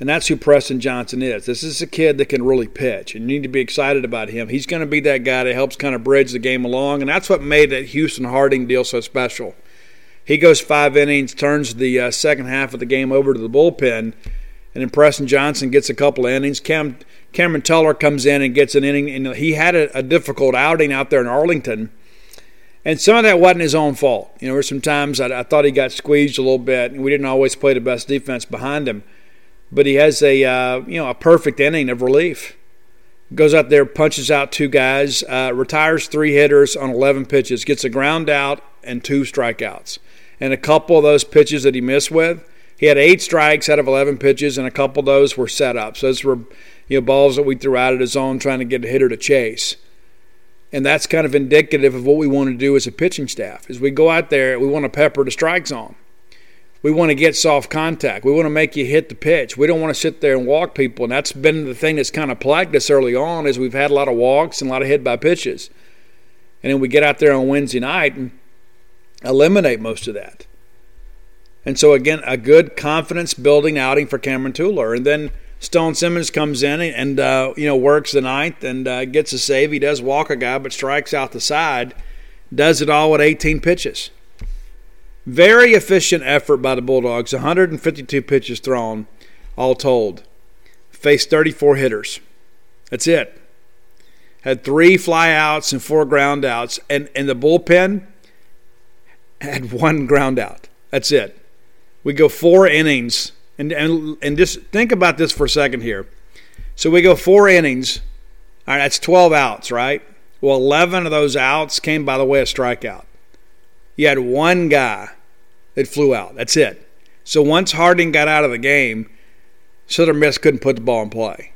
And that's who Preston Johnson is. This is a kid that can really pitch, and you need to be excited about him. He's going to be that guy that helps kind of bridge the game along, and that's what made that Houston Harding deal so special. He goes five innings, turns the uh, second half of the game over to the bullpen, and then Preston Johnson gets a couple of innings. Cam, Cameron Tullar comes in and gets an inning, and he had a, a difficult outing out there in Arlington. And some of that wasn't his own fault. You know, there were some times I, I thought he got squeezed a little bit, and we didn't always play the best defense behind him but he has a uh, you know a perfect inning of relief. Goes out there, punches out two guys, uh, retires three hitters on 11 pitches, gets a ground out and two strikeouts. And a couple of those pitches that he missed with, he had eight strikes out of 11 pitches, and a couple of those were set up. So those were you know balls that we threw out of his zone trying to get a hitter to chase. And that's kind of indicative of what we want to do as a pitching staff. As we go out there, we want to pepper the strike zone. We want to get soft contact. We want to make you hit the pitch. We don't want to sit there and walk people. And that's been the thing that's kind of plagued us early on is we've had a lot of walks and a lot of hit by pitches. And then we get out there on Wednesday night and eliminate most of that. And so again, a good confidence building outing for Cameron Tullar. And then Stone Simmons comes in and uh, you know works the ninth and uh, gets a save. He does walk a guy, but strikes out the side. Does it all with 18 pitches. Very efficient effort by the Bulldogs. 152 pitches thrown, all told. Faced 34 hitters. That's it. had three flyouts and four groundouts, and, and the bullpen had one groundout. That's it. We go four innings, and, and, and just think about this for a second here. So we go four innings. All right, that's 12 outs, right? Well, 11 of those outs came by the way of strikeout. You had one guy that flew out. That's it. So once Harding got out of the game, Southern Miss couldn't put the ball in play.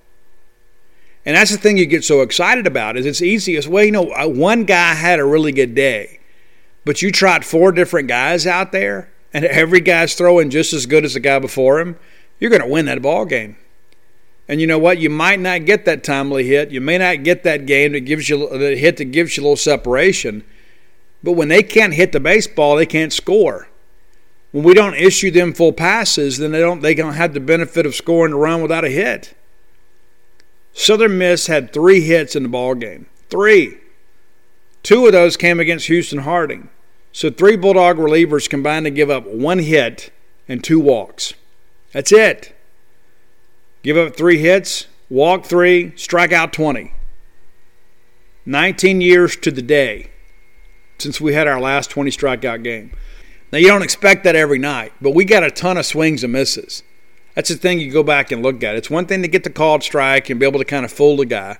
And that's the thing you get so excited about is it's easiest. Well, you know, uh, one guy had a really good day, but you trot four different guys out there, and every guy's throwing just as good as the guy before him. You're going to win that ball game. And you know what? You might not get that timely hit. You may not get that game that gives you the hit that gives you a little separation. But when they can't hit the baseball, they can't score. When we don't issue them full passes, then they don't they don't have the benefit of scoring the run without a hit. Southern Miss had three hits in the ball game. Three. Two of those came against Houston Harding. So three Bulldog relievers combined to give up one hit and two walks. That's it. Give up three hits, walk three, strike out 20. 19 years to the day since we had our last 20 strikeout game. Now, you don't expect that every night, but we got a ton of swings and misses. That's the thing you go back and look at. It's one thing to get the called strike and be able to kind of fool the guy.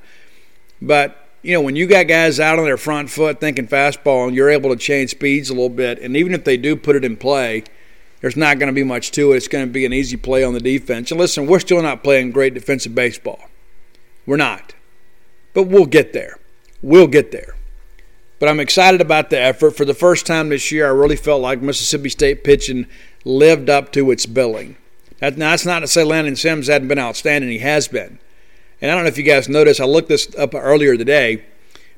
But, you know, when you got guys out on their front foot thinking fastball and you're able to change speeds a little bit, and even if they do put it in play, there's not going to be much to it. It's going to be an easy play on the defense. And listen, we're still not playing great defensive baseball. We're not. But we'll get there. We'll get there. But I'm excited about the effort. For the first time this year, I really felt like Mississippi State pitching lived up to its billing. That, now, that's not to say Landon Sims hadn't been outstanding. He has been. And I don't know if you guys noticed, I looked this up earlier today.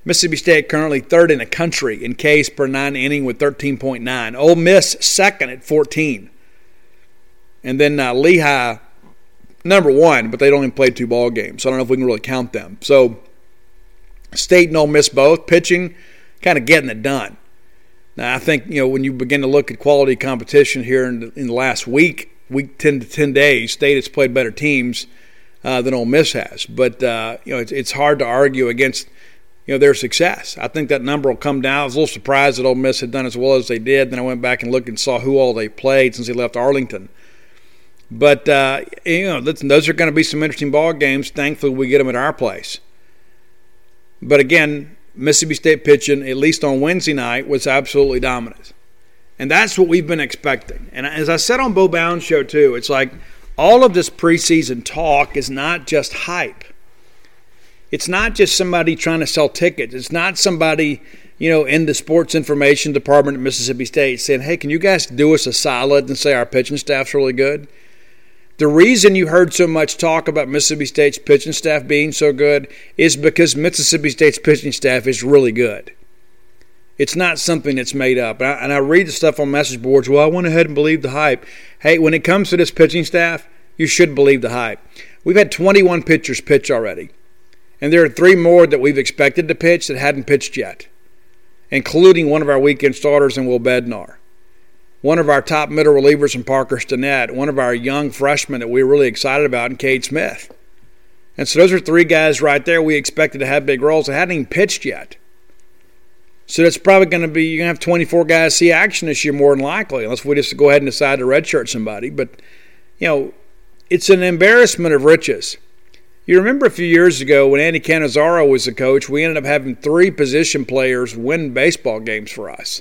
Mississippi State currently third in the country in Ks per nine inning with 13.9. Ole Miss second at 14. And then uh, Lehigh number one, but they only played two ball games. So I don't know if we can really count them. So State and Ole Miss both pitching, kind of getting it done. Now I think you know when you begin to look at quality competition here in the, in the last week, week 10 to 10 days, State has played better teams uh, than Ole Miss has. But, uh, you know, it's, it's hard to argue against, you know, their success. I think that number will come down. I was a little surprised that Ole Miss had done as well as they did. Then I went back and looked and saw who all they played since they left Arlington. But, uh, you know, those are going to be some interesting ball games. Thankfully, we get them at our place. But again, Mississippi State pitching, at least on Wednesday night, was absolutely dominant. And that's what we've been expecting. And as I said on Bo Bounds' show, too, it's like all of this preseason talk is not just hype. It's not just somebody trying to sell tickets. It's not somebody, you know, in the sports information department at Mississippi State saying, hey, can you guys do us a solid and say our pitching staff's really good? The reason you heard so much talk about Mississippi State's pitching staff being so good is because Mississippi State's pitching staff is really good. It's not something that's made up. And I, and I, read the stuff on message boards. Well, I went ahead and believed the hype. Hey, when it comes to this pitching staff, you should believe the hype. We've had 21 pitchers pitch already. And there are three more that we've expected to pitch that hadn't pitched yet, including one of our weekend starters in Will Bednar, one of our top middle relievers in Parker Stinnett, one of our young freshmen that we are really excited about in Cade Smith. And so those are three guys right there we expected to have big roles that hadn't even pitched yet. So that's probably going to be you're going to have 24 guys see action this year more than likely, unless we just go ahead and decide to redshirt somebody. But you know, it's an embarrassment of riches. You remember a few years ago when Andy Cannizaro was the coach, we ended up having three position players win baseball games for us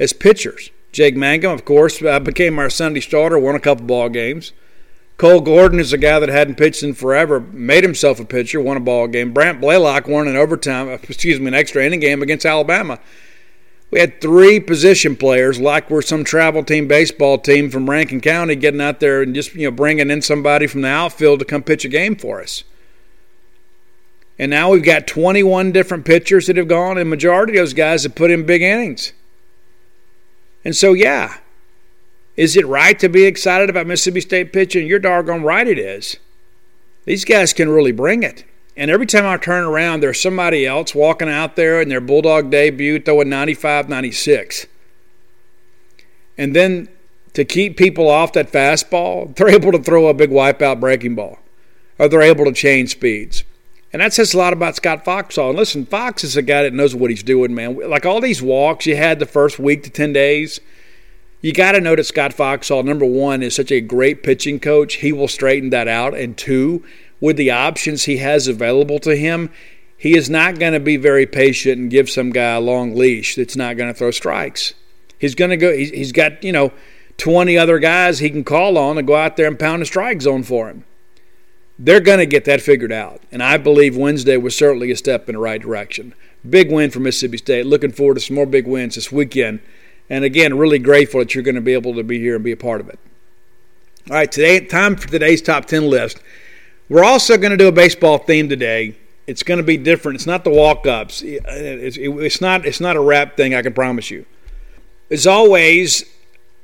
as pitchers. Jake Mangum, of course, uh, became our Sunday starter, won a couple ball games. Cole Gordon is a guy that hadn't pitched in forever, made himself a pitcher, won a ball game. Brant Blaylock won an overtime, excuse me, an extra inning game against Alabama. We had three position players, like we're some travel team baseball team from Rankin County, getting out there and just you know bringing in somebody from the outfield to come pitch a game for us. And now we've got 21 different pitchers that have gone, and majority of those guys have put in big innings. And so, yeah, is it right to be excited about Mississippi State pitching? You're doggone right it is. These guys can really bring it. And every time I turn around, there's somebody else walking out there in their Bulldog debut throwing 95 96. And then to keep people off that fastball, they're able to throw a big wipeout breaking ball, or they're able to change speeds. And that says a lot about Scott Foxall. And listen, Fox is a guy that knows what he's doing, man. Like all these walks you had the first week to 10 days, you got to know that Scott Foxall, number one, is such a great pitching coach. He will straighten that out. And two, with the options he has available to him, he is not going to be very patient and give some guy a long leash that's not going to throw strikes. He's going to go, he's got, you know, 20 other guys he can call on to go out there and pound the strike zone for him they're going to get that figured out. And I believe Wednesday was certainly a step in the right direction. Big win for Mississippi State. Looking forward to some more big wins this weekend. And again, really grateful that you're going to be able to be here and be a part of it. All right, today time for today's top 10 list. We're also going to do a baseball theme today. It's going to be different. It's not the walk-ups. It's not it's not a rap thing, I can promise you. As always,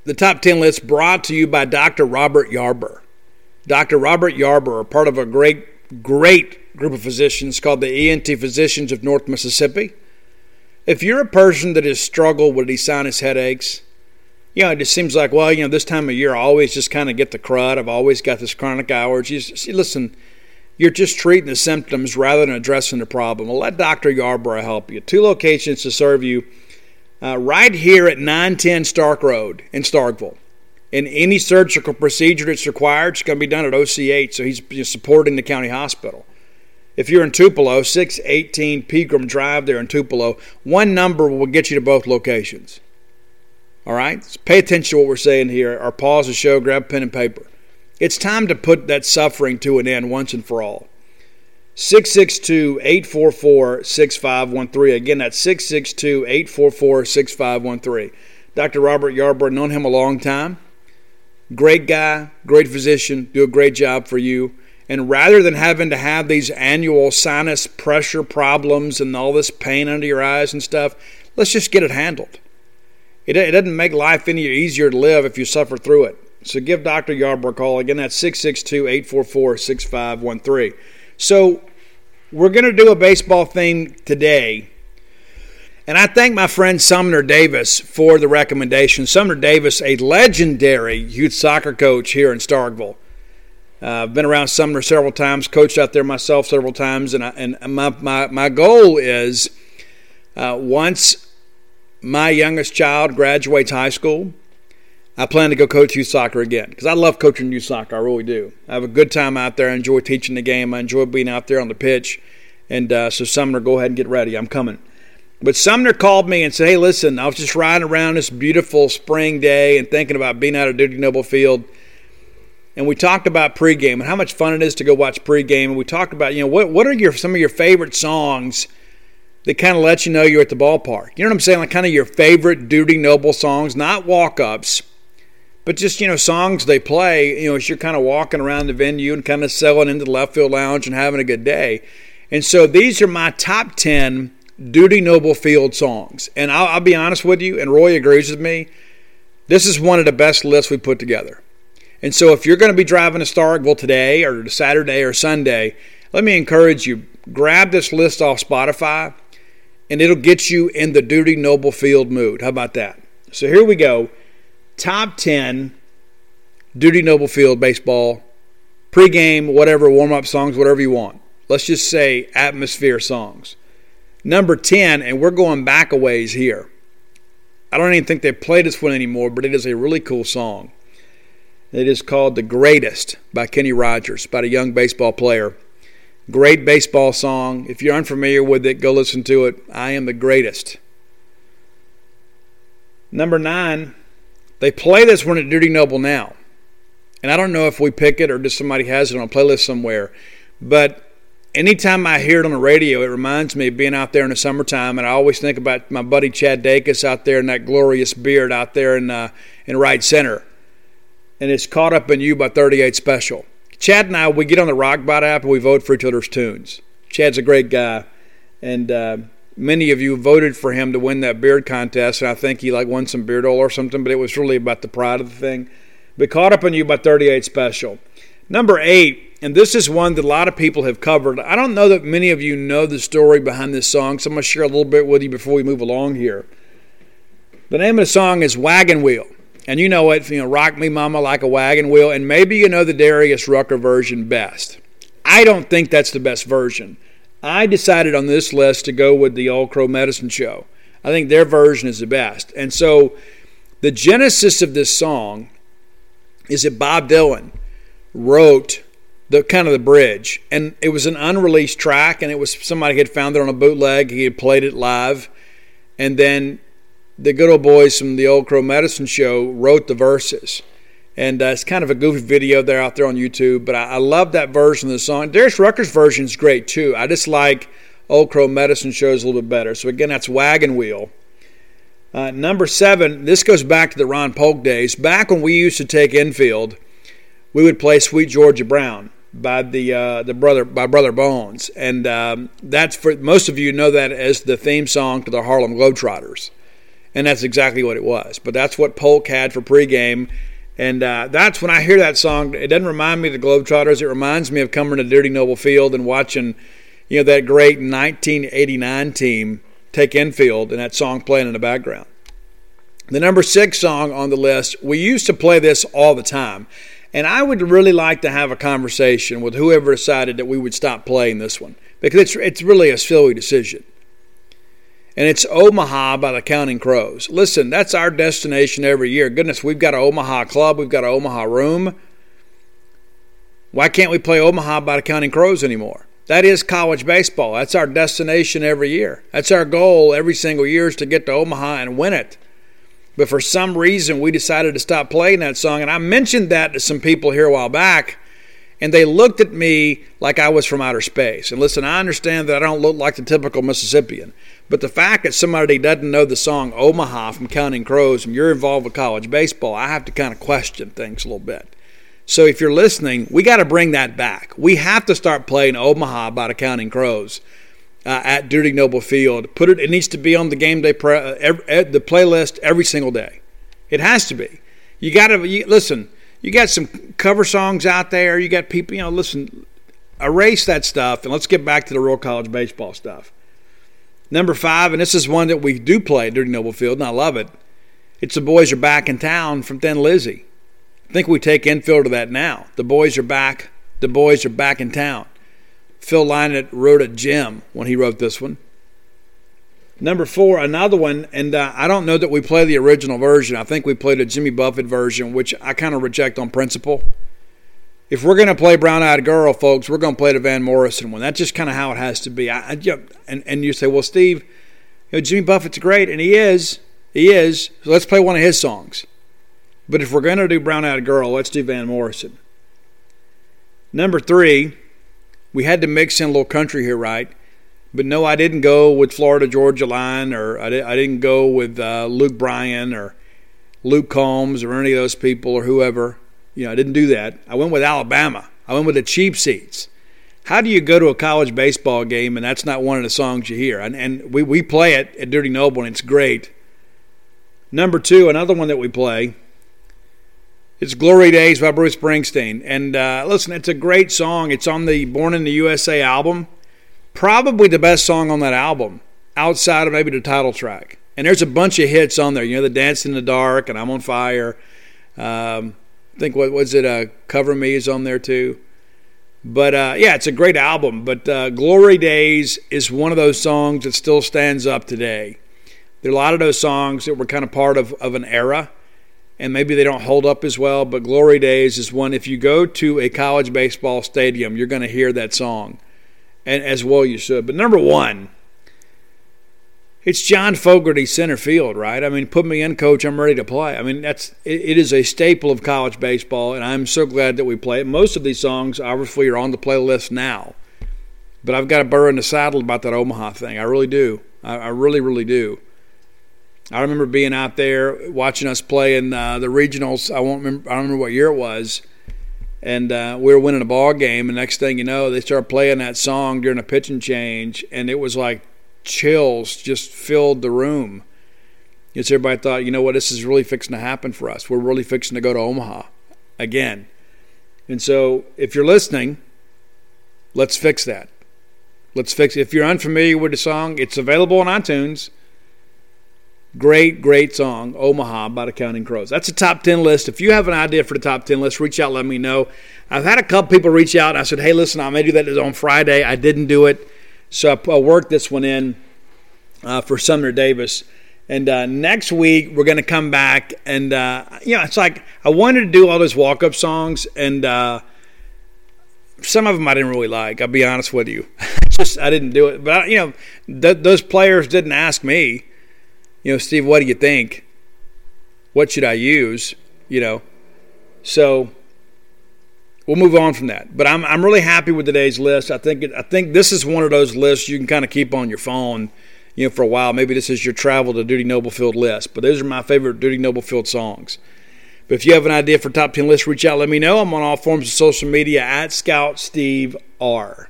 the top 10 list brought to you by Dr. Robert Yarber. Dr. Robert Yarber, part of a great, great group of physicians called the ENT Physicians of North Mississippi. If you're a person that has struggled with these sinus headaches, you know, it just seems like, well, you know, this time of year I always just kind of get the crud. I've always got this chronic allergies. See, listen, you're just treating the symptoms rather than addressing the problem. Well, let Dr. Yarborough help you. Two locations to serve you uh, right here at 910 Stark Road in Starkville and any surgical procedure that's required is going to be done at OCH, so he's supporting the county hospital. If you're in Tupelo, 618 Pegram Drive there in Tupelo, one number will get you to both locations. All right? So pay attention to what we're saying here. Our pause the show, grab pen and paper. It's time to put that suffering to an end once and for all. 662 844 6513. Again, that's 662 844 6513. Dr. Robert Yarbrough, known him a long time. Great guy, great physician, do a great job for you. And rather than having to have these annual sinus pressure problems and all this pain under your eyes and stuff, let's just get it handled. It, it doesn't make life any easier to live if you suffer through it. So give Dr. Yarbrough a call. Again, that's 662 844 6513. So we're going to do a baseball thing today and I thank my friend Sumner Davis for the recommendation. Sumner Davis, a legendary youth soccer coach here in Starkville. Uh, I've been around Sumner several times, coached out there myself several times, and, I, and my, my, my goal is uh, once my youngest child graduates high school, I plan to go coach youth soccer again because I love coaching youth soccer. I really do. I have a good time out there. I enjoy teaching the game. I enjoy being out there on the pitch. And uh, so, Sumner, go ahead and get ready. I'm coming. But Sumner called me and said, Hey, listen, I was just riding around this beautiful spring day and thinking about being out at Dudy Noble Field. And we talked about pregame and how much fun it is to go watch pregame. And we talked about, you know, what, what are your some of your favorite songs that kind of let you know you're at the ballpark? You know what I'm saying? Like kind of your favorite Dudy Noble songs, not walk ups, but just, you know, songs they play, you know, as you're kind of walking around the venue and kind of selling into the left field lounge and having a good day. And so these are my top 10 Dudy Noble Field songs. And I'll, I'll, be honest with you, and Roy agrees with me, this is one of the best lists we put together. And so if you're going to be driving to Starkville today or Saturday or Sunday, let me encourage you grab this list off Spotify and it'll get you in the Dudy Noble Field mood. How about that? So here we go. Top 10 Dudy Noble Field baseball, pregame, whatever, warm up songs, whatever you want. Let's just say atmosphere songs. Number 10, and we're going back a ways here. I don't even think they play this one anymore, but it is a really cool song. It is called The Greatest by Kenny Rogers, about a young baseball player. Great baseball song. If you're unfamiliar with it, go listen to it. I am the greatest. Number nine, they play this one at Dudy Noble now. And I don't know if we pick it or just somebody has it on a playlist somewhere. But anytime I hear it on the radio, it reminds me of being out there in the summertime, and I always think about my buddy Chad Dacus out there in that glorious beard out there in uh, in right center, and it's caught up in you by 38 Special. Chad and I, we get on the Rockbot app and we vote for each other's tunes. Chad's a great guy, and uh, many of you voted for him to win that beard contest, and I think he like won some beard oil or something, but it was really about the pride of the thing. But caught up in you by 38 Special. Number eight and this is one that a lot of people have covered. I don't know that many of you know the story behind this song, so I'm going to share a little bit with you before we move along here. The name of the song is Wagon Wheel. And you know it, you know, Rock Me Mama Like a Wagon Wheel, and maybe you know the Darius Rucker version best. I don't think that's the best version. I decided on this list to go with the Old Crow Medicine Show. I think their version is the best. And so the genesis of this song is that Bob Dylan wrote the kind of the bridge, and it was an unreleased track, and it was somebody had found it on a bootleg. He had played it live, and then the good old boys from the Old Crow Medicine Show wrote the verses. And uh, it's kind of a goofy video there out there on YouTube, but I, I love that version of the song. Darius Rucker's version is great too. I just like Old Crow Medicine Shows a little bit better. So again, that's Wagon Wheel. Uh, number seven, this goes back to the Ron Polk days. Back when we used to take infield, we would play Sweet Georgia Brown by the uh, the brother by Brother Bones, and um, that's for most of you know that as the theme song to the Harlem Globetrotters, and that's exactly what it was. But that's what Polk had for pregame, and uh, that's when I hear that song. It doesn't remind me of the Globetrotters. It reminds me of coming to Dudy Noble Field and watching, you know, that great 1989 team take infield and that song playing in the background. The number six song on the list, we used to play this all the time. And I would really like to have a conversation with whoever decided that we would stop playing this one because it's, it's really a silly decision. And it's Omaha by the Counting Crows. Listen, that's our destination every year. Goodness, we've got an Omaha club, we've got an Omaha room. Why can't we play Omaha by the Counting Crows anymore? That is college baseball. That's our destination every year. That's our goal every single year is to get to Omaha and win it. But for some reason, we decided to stop playing that song. And I mentioned that to some people here a while back, and they looked at me like I was from outer space. And listen, I understand that I don't look like the typical Mississippian. But the fact that somebody doesn't know the song Omaha from Counting Crows and you're involved with college baseball, I have to kind of question things a little bit. So if you're listening, we got to bring that back. We have to start playing Omaha by the Counting Crows uh, at Dudy Noble Field. Put it. It needs to be on the game day pre, uh, every, the playlist every single day. It has to be. You got to listen. You got some cover songs out there. You got people. You know, listen. Erase that stuff and let's get back to the real college baseball stuff. Number five, and this is one that we do play at Dudy Noble Field, and I love it. It's the boys are back in town from Thin Lizzy. I think we take infield to that now. The boys are back. The boys are back in town. Phil Lynott wrote a gem when he wrote this one. Number four, another one, and uh, I don't know that we play the original version. I think we played a Jimmy Buffett version, which I kind of reject on principle. If we're going to play Brown Eyed Girl, folks, we're going to play the Van Morrison one. That's just kind of how it has to be. I, I, and, and you say, well, Steve, you know, Jimmy Buffett's great, and he is. He is. So let's play one of his songs. But if we're going to do Brown Eyed Girl, let's do Van Morrison. Number three, we had to mix in a little country here, right? But no, I didn't go with Florida Georgia Line, or I, I didn't go with uh, Luke Bryan or Luke Combs or any of those people or whoever. You know, I didn't do that. I went with Alabama. I went with the cheap seats. How do you go to a college baseball game and that's not one of the songs you hear? And, and we, we play it at Dudy Noble and it's great. Number two, another one that we play it's Glory Days by Bruce Springsteen. And uh, listen, it's a great song. It's on the Born in the USA album. Probably the best song on that album, outside of maybe the title track. And there's a bunch of hits on there. You know, The Dance in the Dark and I'm on Fire. Um, I think, what was it? Uh, Cover Me is on there too. But uh, yeah, it's a great album. But uh, Glory Days is one of those songs that still stands up today. There are a lot of those songs that were kind of part of, of an era and maybe they don't hold up as well. But Glory Days is one. If you go to a college baseball stadium, you're going to hear that song, and as well you should. But number one, it's John Fogerty center field, right? I mean, put me in, coach. I'm ready to play. I mean, that's it, it is a staple of college baseball, and I'm so glad that we play it. Most of these songs, obviously, are on the playlist now, but I've got a burr in the saddle about that Omaha thing. I really do. I, I really, really do. I remember being out there watching us play in uh, the regionals. I won't remember. I don't remember what year it was, and uh, we were winning a ball game. And next thing you know, they started playing that song during a pitching change, and it was like chills just filled the room. Because everybody thought, you know what, this is really fixing to happen for us. We're really fixing to go to Omaha again. And so, if you're listening, let's fix that. Let's fix it. If you're unfamiliar with the song, it's available on iTunes. Great, great song, Omaha by the Counting Crows. That's a top 10 list. If you have an idea for the top 10 list, reach out, let me know. I've had a couple people reach out. I said, hey, listen, I may do that on Friday. I didn't do it. So I, worked this one in uh, for Sumner Davis. And uh, next week we're going to come back, and uh, you know, it's like I wanted to do all those walk-up songs, and uh, some of them I didn't really like. I'll be honest with you, just I didn't do it. But I, you know, th- those players didn't ask me. You know, Steve, what do you think? What should I use? You know, so we'll move on from that. But I'm I'm really happy with today's list. I think it, I think this is one of those lists you can kind of keep on your phone you know, for a while. Maybe this is your travel to Dudy Noble Field list, but those are my favorite Dudy Noble Field songs. But if you have an idea for top 10 lists, reach out, let me know. I'm on all forms of social media at Scout Steve R.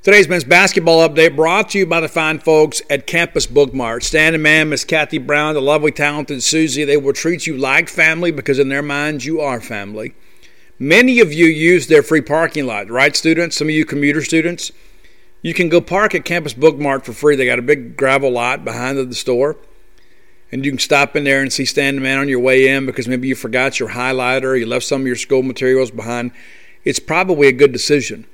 Today's men's basketball update brought to you by the fine folks at Campus Bookmart. Standing man, Miss Kathy Brown, the lovely, talented Susie, they will treat you like family because in their minds you are family. Many of you use their free parking lot, right, students? Some of you commuter students. You can go park at Campus Bookmart for free. They got a big gravel lot behind the store. And you can stop in there and see Standing Man on your way in because maybe you forgot your highlighter, you left some of your school materials behind. It's probably a good decision.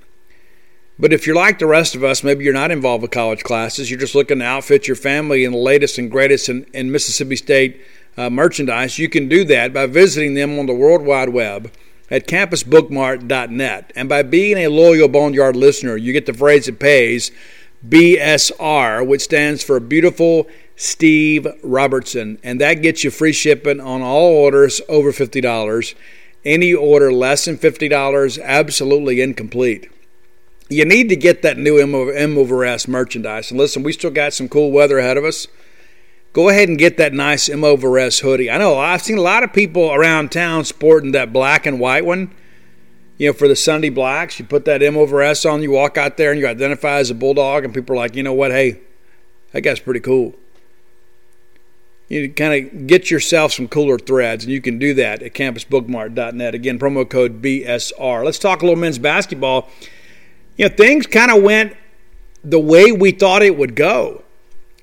But if you're like the rest of us, maybe you're not involved with college classes, you're just looking to outfit your family in the latest and greatest in, in Mississippi State uh, merchandise, you can do that by visiting them on the World Wide Web at campusbookmart.net. And by being a loyal Boneyard listener, you get the phrase that pays BSR, which stands for Beautiful Steve Robertson. And that gets you free shipping on all orders over $50. Any order less than $50, absolutely incomplete. You need to get that new M over S merchandise. And listen, we still got some cool weather ahead of us go ahead and get that nice M over S hoodie. I know I've seen a lot of people around town sporting that black and white one. You know, for the Sunday blacks, you put that M over S on, you walk out there and you identify as a bulldog, and people are like, you know what, hey, that guy's pretty cool. You kind of get yourself some cooler threads, and you can do that at campusbookmart.net. Again, promo code BSR. Let's talk a little men's basketball. You know, things kind of went the way we thought it would go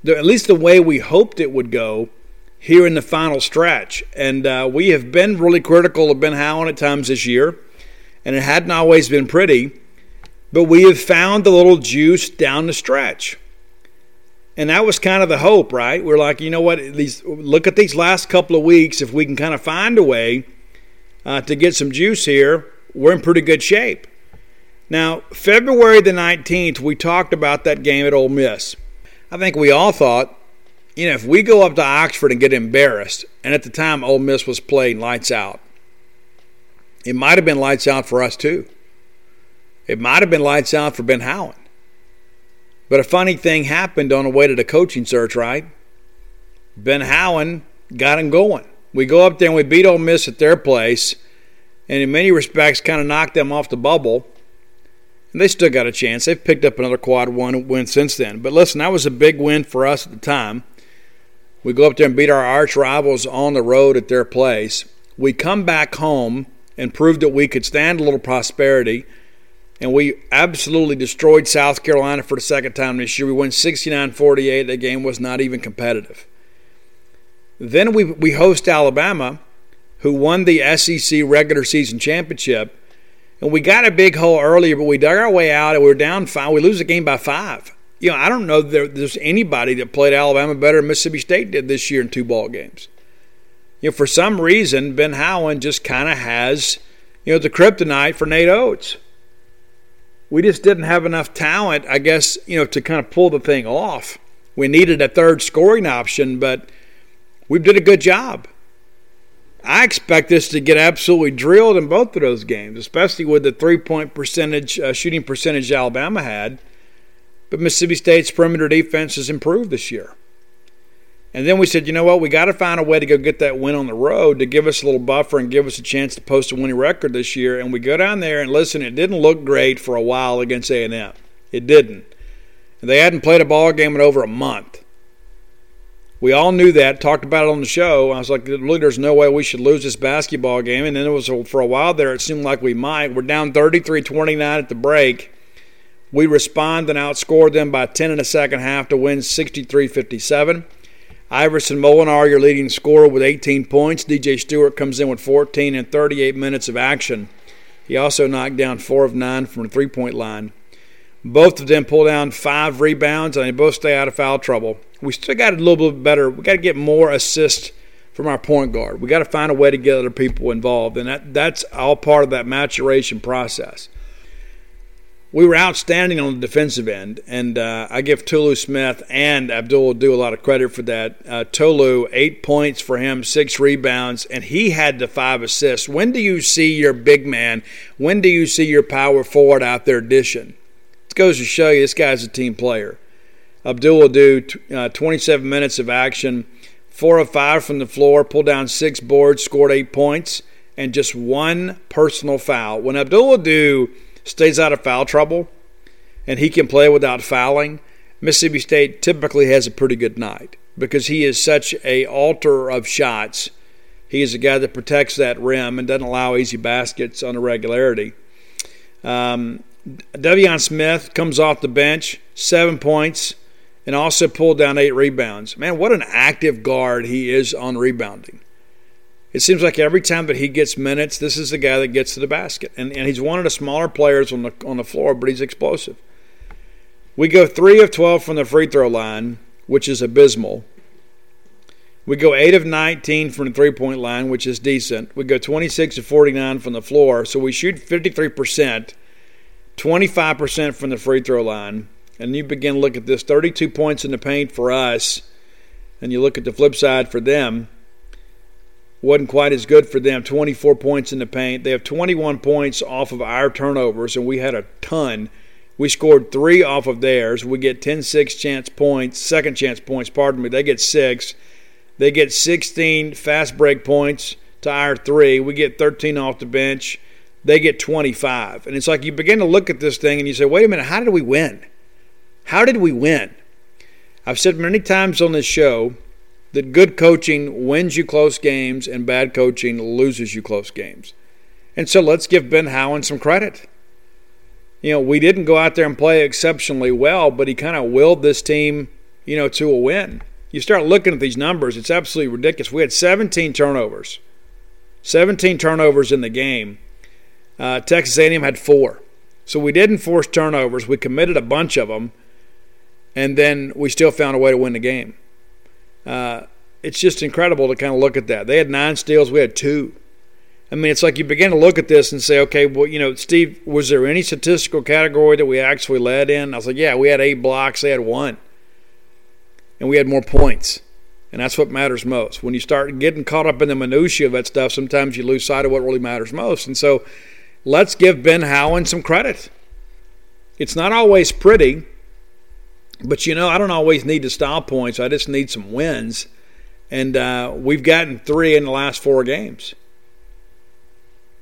at least the way we hoped it would go here in the final stretch. And uh, we have been really critical of Ben Howland at times this year, and it hadn't always been pretty. But we have found the little juice down the stretch. And that was kind of the hope, right? We're like, you know what? These look at these last couple of weeks. If we can kind of find a way uh, to get some juice here, we're in pretty good shape. Now, February the 19th, we talked about that game at Ole Miss. I think we all thought, you know, if we go up to Oxford and get embarrassed, and at the time Ole Miss was playing lights out, it might have been lights out for us too. It might have been lights out for Ben Howland. But a funny thing happened on the way to the coaching search, right? Ben Howland got him going. We go up there and we beat Ole Miss at their place, and in many respects, kind of knocked them off the bubble. And they still got a chance. They've picked up another quad one win since then. But listen, that was a big win for us at the time. We go up there and beat our arch rivals on the road at their place. We come back home and proved that we could stand a little prosperity. And we absolutely destroyed South Carolina for the second time this year. We won 69 48. That game was not even competitive. Then we, we host Alabama, who won the SEC regular season championship and we got a big hole earlier, but we dug our way out and we were down five. We lose the game by five. You know, I don't know that there's anybody that played Alabama better than Mississippi State did this year in two ball games. You know, for some reason, Ben Howland just kind of has, you know, the kryptonite for Nate Oats. We just didn't have enough talent, I guess, you know, to kind of pull the thing off. We needed a third scoring option, but we did a good job. I expect us to get absolutely drilled in both of those games, especially with the three point percentage uh, shooting percentage Alabama had. But Mississippi State's perimeter defense has improved this year. And then we said, you know what, we got to find a way to go get that win on the road to give us a little buffer and give us a chance to post a winning record this year. And we go down there and listen, it didn't look great for a while against A&M. It didn't. They hadn't played a ball game in over a month. We all knew that, talked about it on the show. I was like, really, there's no way we should lose this basketball game. And then it was for a while there, it seemed like we might. We're down 33 29 at the break. We respond and outscore them by 10 in the second half to win 63 57. Iverson Molinar, your leading scorer, with 18 points. DJ Stewart comes in with 14 and 38 minutes of action. He also knocked down four of nine from the three point line. Both of them pull down five rebounds, and they both stay out of foul trouble. We still got a little bit better. We got to get more assists from our point guard. We got to find a way to get other people involved, and that, that's all part of that maturation process. We were outstanding on the defensive end, and uh, I give Tolu Smith and Abdul Ado a lot of credit for that. Uh, Tolu, eight points for him, six rebounds, and he had the five assists. When do you see your big man? When do you see your power forward out there dishing? Goes to show you this guy's a team player. Abdul will do uh, 27 minutes of action four of five from the floor, pulled down six boards, scored eight points, and just one personal foul. When Abdul Ado stays out of foul trouble and he can play without fouling, Mississippi State typically has a pretty good night because he is such a alter of shots. He is a guy that protects that rim and doesn't allow easy baskets on a regularity. Um, Deivon Smith comes off the bench, seven points, and also pulled down eight rebounds. Man, what an active guard he is on rebounding. It seems like every time that he gets minutes, this is the guy that gets to the basket. And, and he's one of the smaller players on the, on the floor, but he's explosive. We go 3 of 12 from the free throw line, which is abysmal. We go 8 of 19 from the three point line, which is decent. We go 26 of 49 from the floor. So we shoot 53%, 25% from the free throw line and you begin to look at this 32 points in the paint for us, and you look at the flip side for them, wasn't quite as good for them. 24 points in the paint. They have 21 points off of our turnovers, and we had a ton. We scored three off of theirs. We get 10 6 chance points, second chance points, pardon me. They get six. They get 16 fast break points to our three. We get 13 off the bench. They get 25. And it's like you begin to look at this thing and you say, wait a minute, how did we win? How did we win? I've said many times on this show that good coaching wins you close games and bad coaching loses you close games. And so let's give Ben Howland some credit. You know, we didn't go out there and play exceptionally well, but he kind of willed this team, you know, to a win. You start looking at these numbers, it's absolutely ridiculous. We had 17 turnovers. 17 turnovers in the game. Uh, Texas A&M had four. So we didn't force turnovers. We committed a bunch of them and then we still found a way to win the game. Uh, it's just incredible to kind of look at that. They had nine steals, we had two. I mean, it's like you begin to look at this and say, okay, well, you know, Steve, was there any statistical category that we actually led in? I was like, yeah, we had eight blocks, they had one. And we had more points. And that's what matters most. When you start getting caught up in the minutiae of that stuff, sometimes you lose sight of what really matters most. And so let's give Ben Howland some credit. It's not always pretty. But you know, I don't always need the style points. I just need some wins. And uh, we've gotten three in the last four games.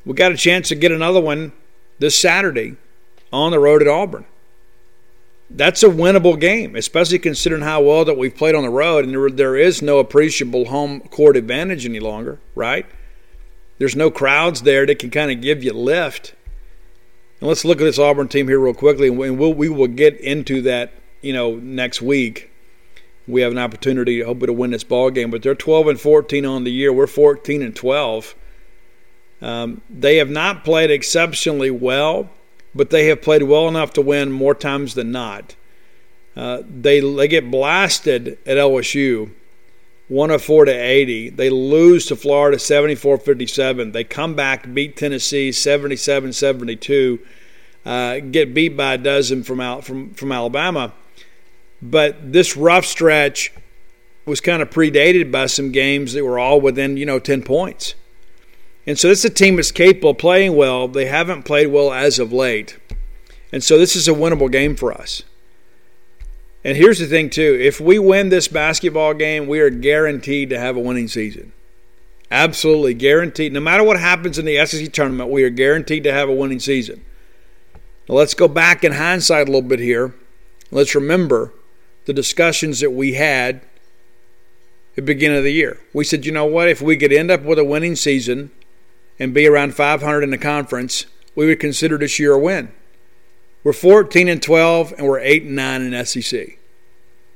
We got a chance to get another one this Saturday on the road at Auburn. That's a winnable game, especially considering how well that we've played on the road, and there, there is no appreciable home court advantage any longer, right? There's no crowds there that can kind of give you lift. And let's look at this Auburn team here real quickly, and we'll, we will get into that you know, next week we have an opportunity, hopefully, to win this ball game. But they're 12 and 14 on the year. We're 14 and 12. Um, they have not played exceptionally well, but they have played well enough to win more times than not. Uh, they they get blasted at LSU, 104 to 80. They lose to Florida 74-57. They come back, beat Tennessee 77-72. Uh, get beat by a dozen from out from from Alabama. But this rough stretch was kind of predated by some games that were all within, you know, 10 points. And so this is a team that's capable of playing well. They haven't played well as of late. And so this is a winnable game for us. And here's the thing, too. If we win this basketball game, we are guaranteed to have a winning season. Absolutely guaranteed. No matter what happens in the SEC tournament, we are guaranteed to have a winning season. Now let's go back in hindsight a little bit here. Let's remember the discussions that we had at the beginning of the year. We said, you know what, if we could end up with a winning season and be around 500 in the conference, we would consider this year a win. We're 14 and 12, and we're 8 and 9 in SEC.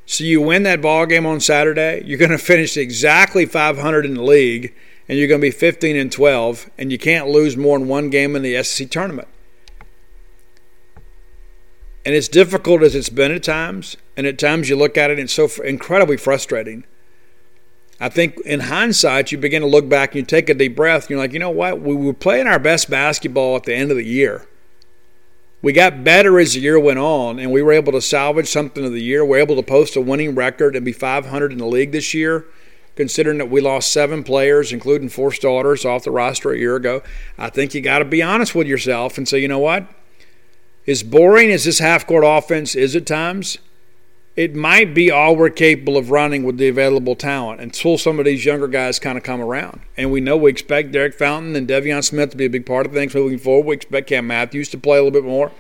So you win that ball game on Saturday, you're going to finish exactly 500 in the league, and you're going to be 15 and 12, and you can't lose more than one game in the SEC tournament. And as difficult as it's been at times, and at times you look at it and it's so incredibly frustrating. I think in hindsight, you begin to look back and you take a deep breath. And you're like, you know what? We were playing our best basketball at the end of the year. We got better as the year went on, and we were able to salvage something of the year. We're able to post a winning record and be 500 in the league this year, considering that we lost seven players, including four starters, off the roster a year ago. I think you got to be honest with yourself and say, you know what? As boring as this half court offense is at times, it might be all we're capable of running with the available talent until some of these younger guys kind of come around. And we know we expect Derek Fountain and Deivon Smith to be a big part of things moving forward. We expect Cam Matthews to play a little bit more.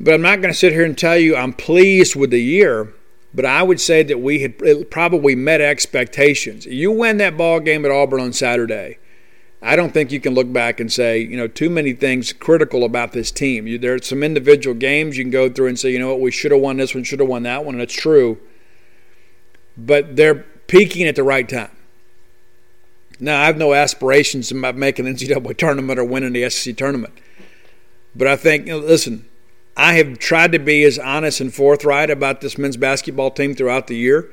But I'm not going to sit here and tell you I'm pleased with the year, but I would say that we had probably met expectations. You win that ball game at Auburn on Saturday I don't think you can look back and say, you know, too many things critical about this team. You, there are some individual games you can go through and say, you know what, we should have won this one, should have won that one, and it's true. But they're peaking at the right time. Now, I have no aspirations about making an NCAA tournament or winning the SEC tournament. But I think, you know, listen, I have tried to be as honest and forthright about this men's basketball team throughout the year.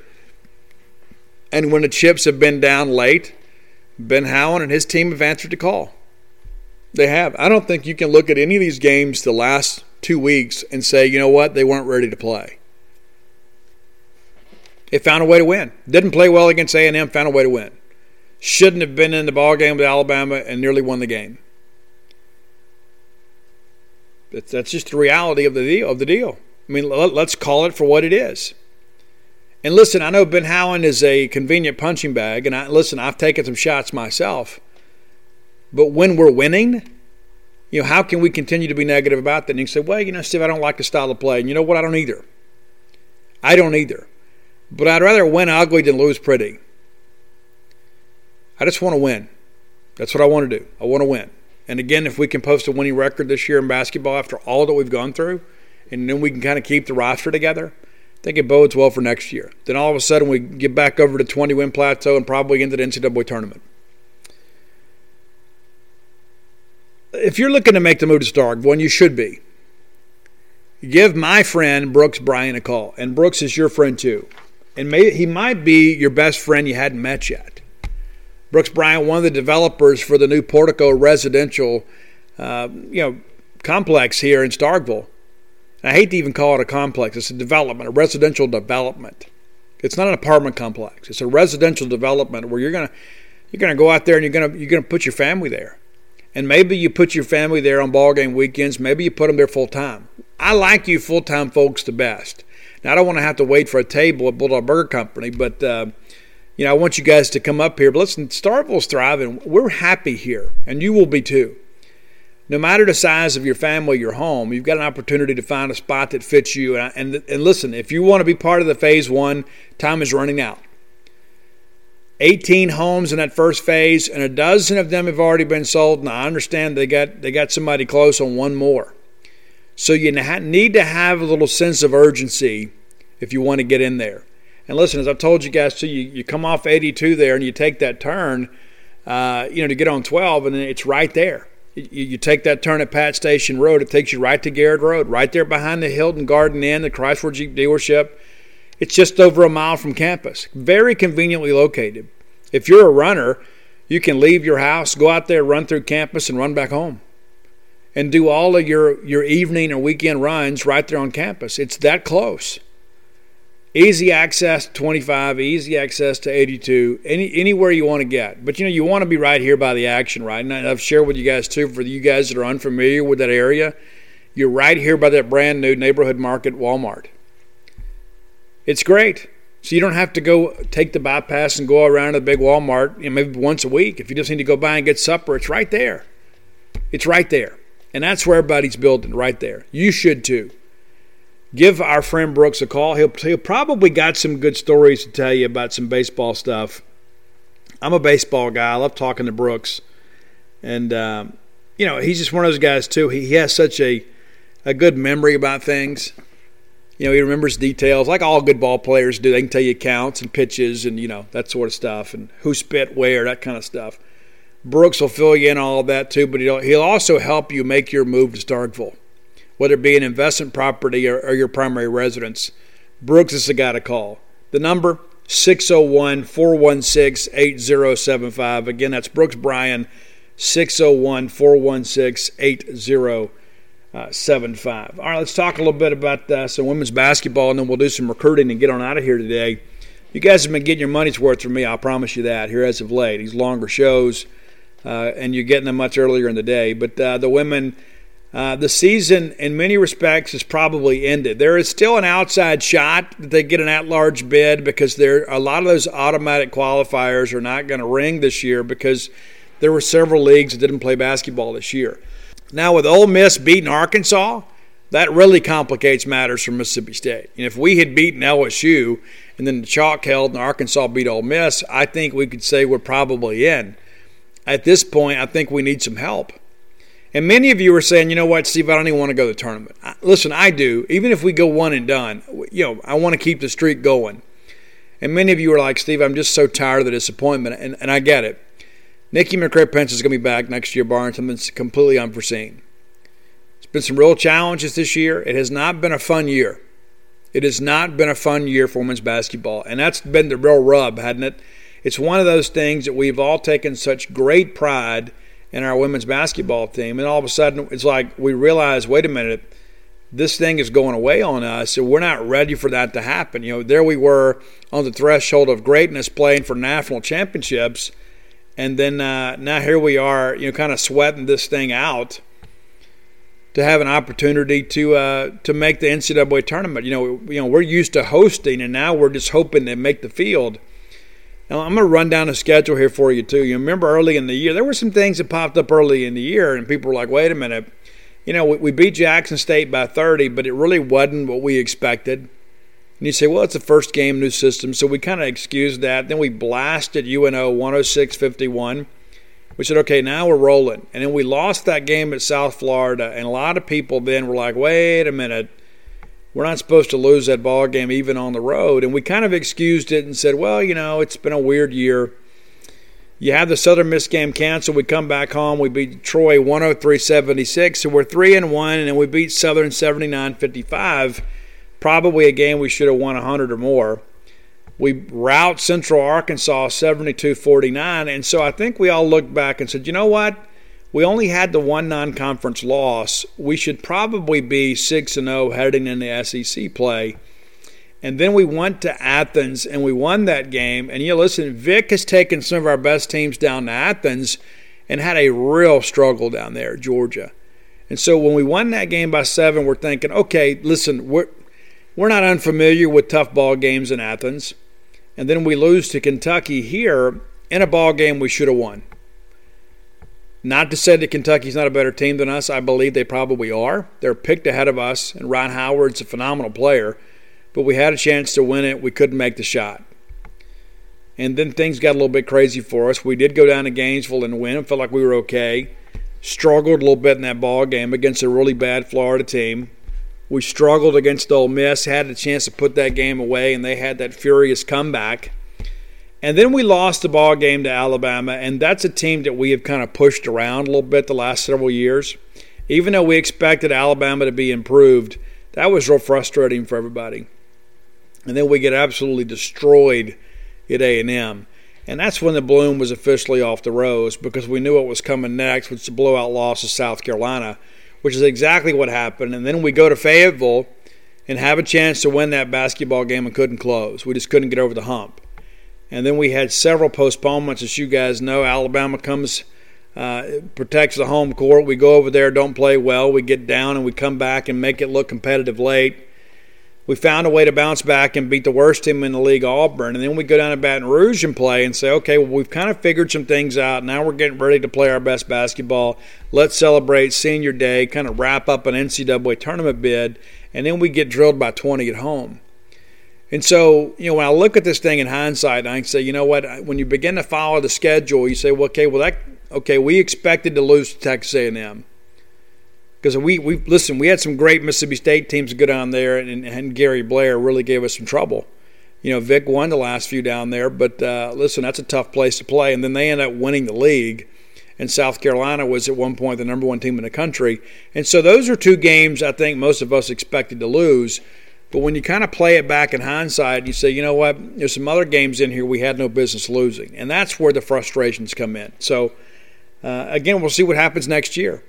And when the chips have been down late, Ben Howland and his team have answered the call. They have. I don't think you can look at any of these games the last two weeks and say, you know what, they weren't ready to play. They found a way to win. Didn't play well against A&M, found a way to win. Shouldn't have been in the ball game with Alabama and nearly won the game. That's just the reality of the deal. Of the deal. I mean, let's call it for what it is. And listen, I know Ben Howland is a convenient punching bag, and I listen, I've taken some shots myself. But when we're winning, you know, how can we continue to be negative about that? And you say, well, you know, Steve, I don't like the style of play. And you know what? I don't either. I don't either. But I'd rather win ugly than lose pretty. I just want to win. That's what I want to do. I want to win. And again, if we can post a winning record this year in basketball after all that we've gone through, and then we can kind of keep the roster together, think it bodes well for next year. Then all of a sudden we get back over to 20 win plateau and probably into the NCAA tournament. If you're looking to make the move to Starkville, and you should be, give my friend Brooks Bryan a call. And Brooks is your friend too. And may, he might be your best friend you hadn't met yet. Brooks Bryan, one of the developers for the new Portico residential uh, you know, complex here in Starkville. I hate to even call it a complex. It's a development, a residential development. It's not an apartment complex. It's a residential development where you're gonna you're gonna go out there and you're gonna you're gonna put your family there, and maybe you put your family there on ball game weekends. Maybe you put them there full time. I like you full time folks the best. Now I don't want to have to wait for a table at Bulldog Burger Company, but uh, you know I want you guys to come up here. But listen, Starkville's thriving. We're happy here, and you will be too no matter the size of your family, your home, you've got an opportunity to find a spot that fits you. And, and, and listen, if you want to be part of the phase one, time is running out. 18 homes in that first phase, and a dozen of them have already been sold. And I understand they got they got somebody close on one more. So you need to have a little sense of urgency if you want to get in there. And listen, as I've told you guys too, you, you come off 82 there and you take that turn, uh, you know, to get on 12, and it's right there. You, take that turn at Pat Station Road, it takes you right to Garrett Road, right there behind the Hilton Garden Inn, the Chrysler Jeep dealership. It's just over a mile from campus. Very conveniently located. If you're a runner, you can leave your house, go out there, run through campus, and run back home. And do all of your, your evening or weekend runs right there on campus. It's that close. Easy access to 25, easy access to 82, any anywhere you want to get. But you know, you want to be right here by the action, right? And I've shared with you guys too, for you guys that are unfamiliar with that area, you're right here by that brand new neighborhood market Walmart. It's great. So you don't have to go take the bypass and go around to the big Walmart, you know, maybe once a week. If you just need to go by and get supper, it's right there. It's right there. And that's where everybody's building, right there. You should too give our friend Brooks a call. He'll, he'll probably got some good stories to tell you about some baseball stuff. I'm a baseball guy. I love talking to Brooks. And, um, you know, he's just one of those guys, too. He, he has such a, a good memory about things. You know, he remembers details like all good ball players do. They can tell you counts and pitches and, you know, that sort of stuff and who spit where, that kind of stuff. Brooks will fill you in all of that, too, but he'll, he'll also help you make your move to Starkville whether it be an investment property or, or your primary residence, Brooks is the guy to call. The number 601 416 8075. Again, that's Brooks Bryan 601 416 8075. All right, let's talk a little bit about uh, some women's basketball and then we'll do some recruiting and get on out of here today. You guys have been getting your money's worth from me, I'll promise you that, here as of late. These longer shows, uh, and you're getting them much earlier in the day. But uh, the women uh, the season, in many respects, is probably ended. There is still an outside shot that they get an at-large bid because there a lot of those automatic qualifiers are not going to ring this year because there were several leagues that didn't play basketball this year. Now, with Ole Miss beating Arkansas, that really complicates matters for Mississippi State. And if we had beaten LSU and then the chalk held and Arkansas beat Ole Miss, I think we could say we're probably in. At this point, I think we need some help. And many of you are saying, you know what, Steve, I don't even want to go to the tournament. Listen, I do. Even if we go one and done, you know, I want to keep the streak going. And many of you are like, Steve, I'm just so tired of the disappointment. And, and I get it. Nikki McCray-Penson is going to be back next year, barring something completely unforeseen. It's been some real challenges this year. It has not been a fun year. It has not been a fun year for women's basketball. And that's been the real rub, hadn't it? It's one of those things that we've all taken such great pride – in our women's basketball team. And all of a sudden, it's like we realize, wait a minute, this thing is going away on us, so we're not ready for that to happen. You know, there we were on the threshold of greatness, playing for national championships, and then uh, now here we are, you know, kind of sweating this thing out to have an opportunity to uh, to make the NCAA tournament. You know, you know, we're used to hosting, and now we're just hoping to make the field. Now, I'm going to run down the schedule here for you, too. You remember early in the year, there were some things that popped up early in the year, and people were like, wait a minute. You know, we, we beat Jackson State by 30, but it really wasn't what we expected. And you say, well, it's the first game, new system. So we kind of excused that. Then we blasted UNO 106 51. We said, okay, now we're rolling. And then we lost that game at South Florida. And a lot of people then were like, wait a minute we're not supposed to lose that ball game even on the road. And we kind of excused it and said, well, you know, it's been a weird year. You have the Southern Miss game canceled. We come back home. We beat Troy 103 76. So we're 3 and 1, and we beat Southern 79 55. Probably a game we should have won 100 or more. We rout Central Arkansas 72 49. And so I think we all looked back and said, you know what? We only had the one non-conference loss. We should probably be 6 and 0 heading into SEC play. And then we went to Athens and we won that game. And you know, listen, Vic has taken some of our best teams down to Athens and had a real struggle down there, Georgia. And so when we won that game by seven, we're thinking, okay, listen, we're we're not unfamiliar with tough ball games in Athens. And then we lose to Kentucky here in a ball game we should have won. Not to say that Kentucky's not a better team than us. I believe they probably are. They're picked ahead of us, and Rhyne Howard's a phenomenal player. But we had a chance to win it. We couldn't make the shot. And then things got a little bit crazy for us. We did go down to Gainesville and win. Felt like we were okay. Struggled a little bit in that ball game against a really bad Florida team. We struggled against Ole Miss. Had a chance to put that game away, and they had that furious comeback. And then we lost the ball game to Alabama, and that's a team that we have kind of pushed around a little bit the last several years. Even though we expected Alabama to be improved, that was real frustrating for everybody. And then we get absolutely destroyed at A&M. And that's when the bloom was officially off the rose because we knew what was coming next, which was the blowout loss to South Carolina, which is exactly what happened. And then we go to Fayetteville and have a chance to win that basketball game and couldn't close. We just couldn't get over the hump. And then we had several postponements, as you guys know. Alabama comes, uh, protects the home court. We go over there, don't play well. We get down and we come back and make it look competitive late. We found a way to bounce back and beat the worst team in the league, Auburn. And then we go down to Baton Rouge and play and say, okay, well, we've kind of figured some things out. Now we're getting ready to play our best basketball. Let's celebrate senior day, kind of wrap up an NCAA tournament bid. And then we get drilled by 20 at home. And so, you know, when I look at this thing in hindsight, I can say, you know what? When you begin to follow the schedule, you say, well, okay, well, that okay, we expected to lose to Texas A&M because we we listen. We had some great Mississippi State teams go down there, and, and Gary Blair really gave us some trouble. You know, Vic won the last few down there, but uh, listen, that's a tough place to play. And then they end up winning the league, and South Carolina was at one point the number one team in the country. And so those are two games I think most of us expected to lose. But when you kind of play it back in hindsight, you say, you know what, there's some other games in here we had no business losing. And that's where the frustrations come in. So, uh, again, we'll see what happens next year.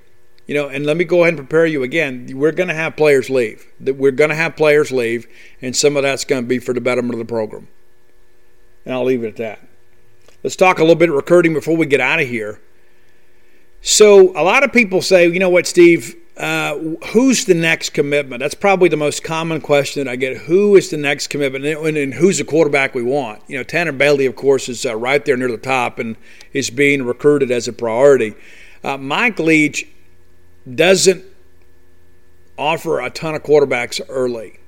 You know, and let me go ahead and prepare you again. We're going to have players leave. We're going to have players leave, and some of that's going to be for the betterment of the program. And I'll leave it at that. Let's talk a little bit of recruiting before we get out of here. So, a lot of people say, you know what, Steve, uh, who's the next commitment? That's probably the most common question that I get. Who is the next commitment, and, and who's the quarterback we want? You know, Tanner Bailey, of course, is uh, right there near the top and is being recruited as a priority. Uh, Mike Leach doesn't offer a ton of quarterbacks early,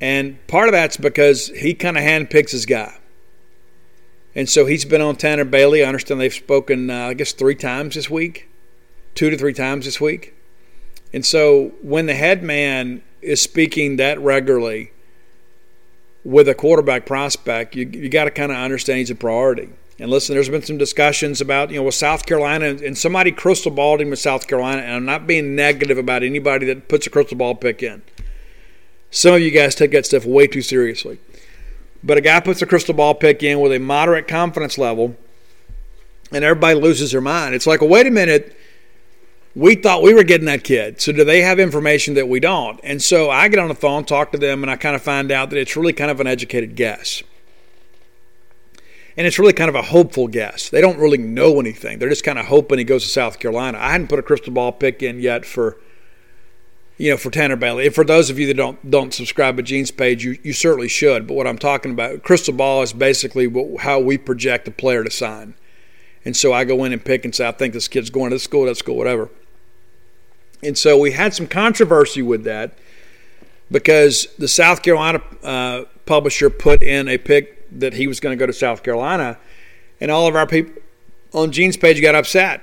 and part of that's because he kind of handpicks his guy. And so he's been on Tanner Bailey. I understand they've spoken, uh, I guess, three times this week two to three times this week. And so when the head man is speaking that regularly with a quarterback prospect, you, you got to kind of understand he's a priority. And listen, there's been some discussions about, you know, with South Carolina, and somebody crystal balled him with South Carolina, and I'm not being negative about anybody that puts a crystal ball pick in. Some of you guys take that stuff way too seriously. But a guy puts a crystal ball pick in with a moderate confidence level, and everybody loses their mind. It's like, well, wait a minute we thought we were getting that kid. So do they have information that we don't? And so I get on the phone, talk to them, and I kind of find out that it's really kind of an educated guess. And it's really kind of a hopeful guess. They don't really know anything. They're just kind of hoping he goes to South Carolina. I hadn't put a crystal ball pick in yet for you know, for Tanner Bailey. And for those of you that don't don't subscribe to Gene's page, you, you certainly should. But what I'm talking about, crystal ball is basically what, how we project a player to sign. And so I go in and pick and say, I think this kid's going to this school, that school, whatever. And so we had some controversy with that because the South Carolina uh, publisher put in a pick that he was going to go to South Carolina, and all of our people on Gene's page got upset.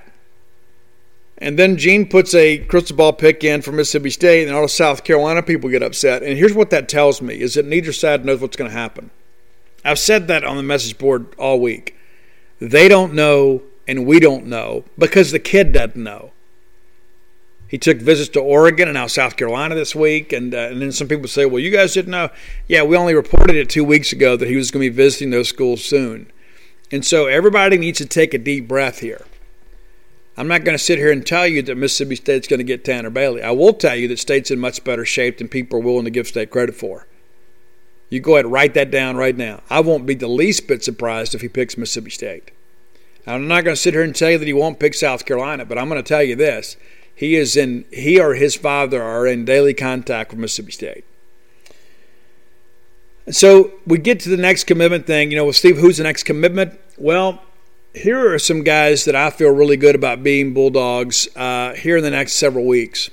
And then Gene puts a crystal ball pick in for Mississippi State, and all the South Carolina people get upset. And here's what that tells me: is that neither side knows what's going to happen. I've said that on the message board all week. They don't know, and we don't know because the kid doesn't know. He took visits to Oregon and now South Carolina this week. And, uh, and then some people say, well, you guys didn't know. Yeah, we only reported it two weeks ago that he was going to be visiting those schools soon. And so everybody needs to take a deep breath here. I'm not going to sit here and tell you that Mississippi State's going to get Tanner Bailey. I will tell you that State's in much better shape than people are willing to give State credit for. You go ahead and write that down right now. I won't be the least bit surprised if he picks Mississippi State. I'm not going to sit here and tell you that he won't pick South Carolina, but I'm going to tell you this he is in he or his father are in daily contact with Mississippi State. So we get to the next commitment thing. You know, well, Steve, who's the next commitment? Well, here are some guys that I feel really good about being Bulldogs uh, here in the next several weeks.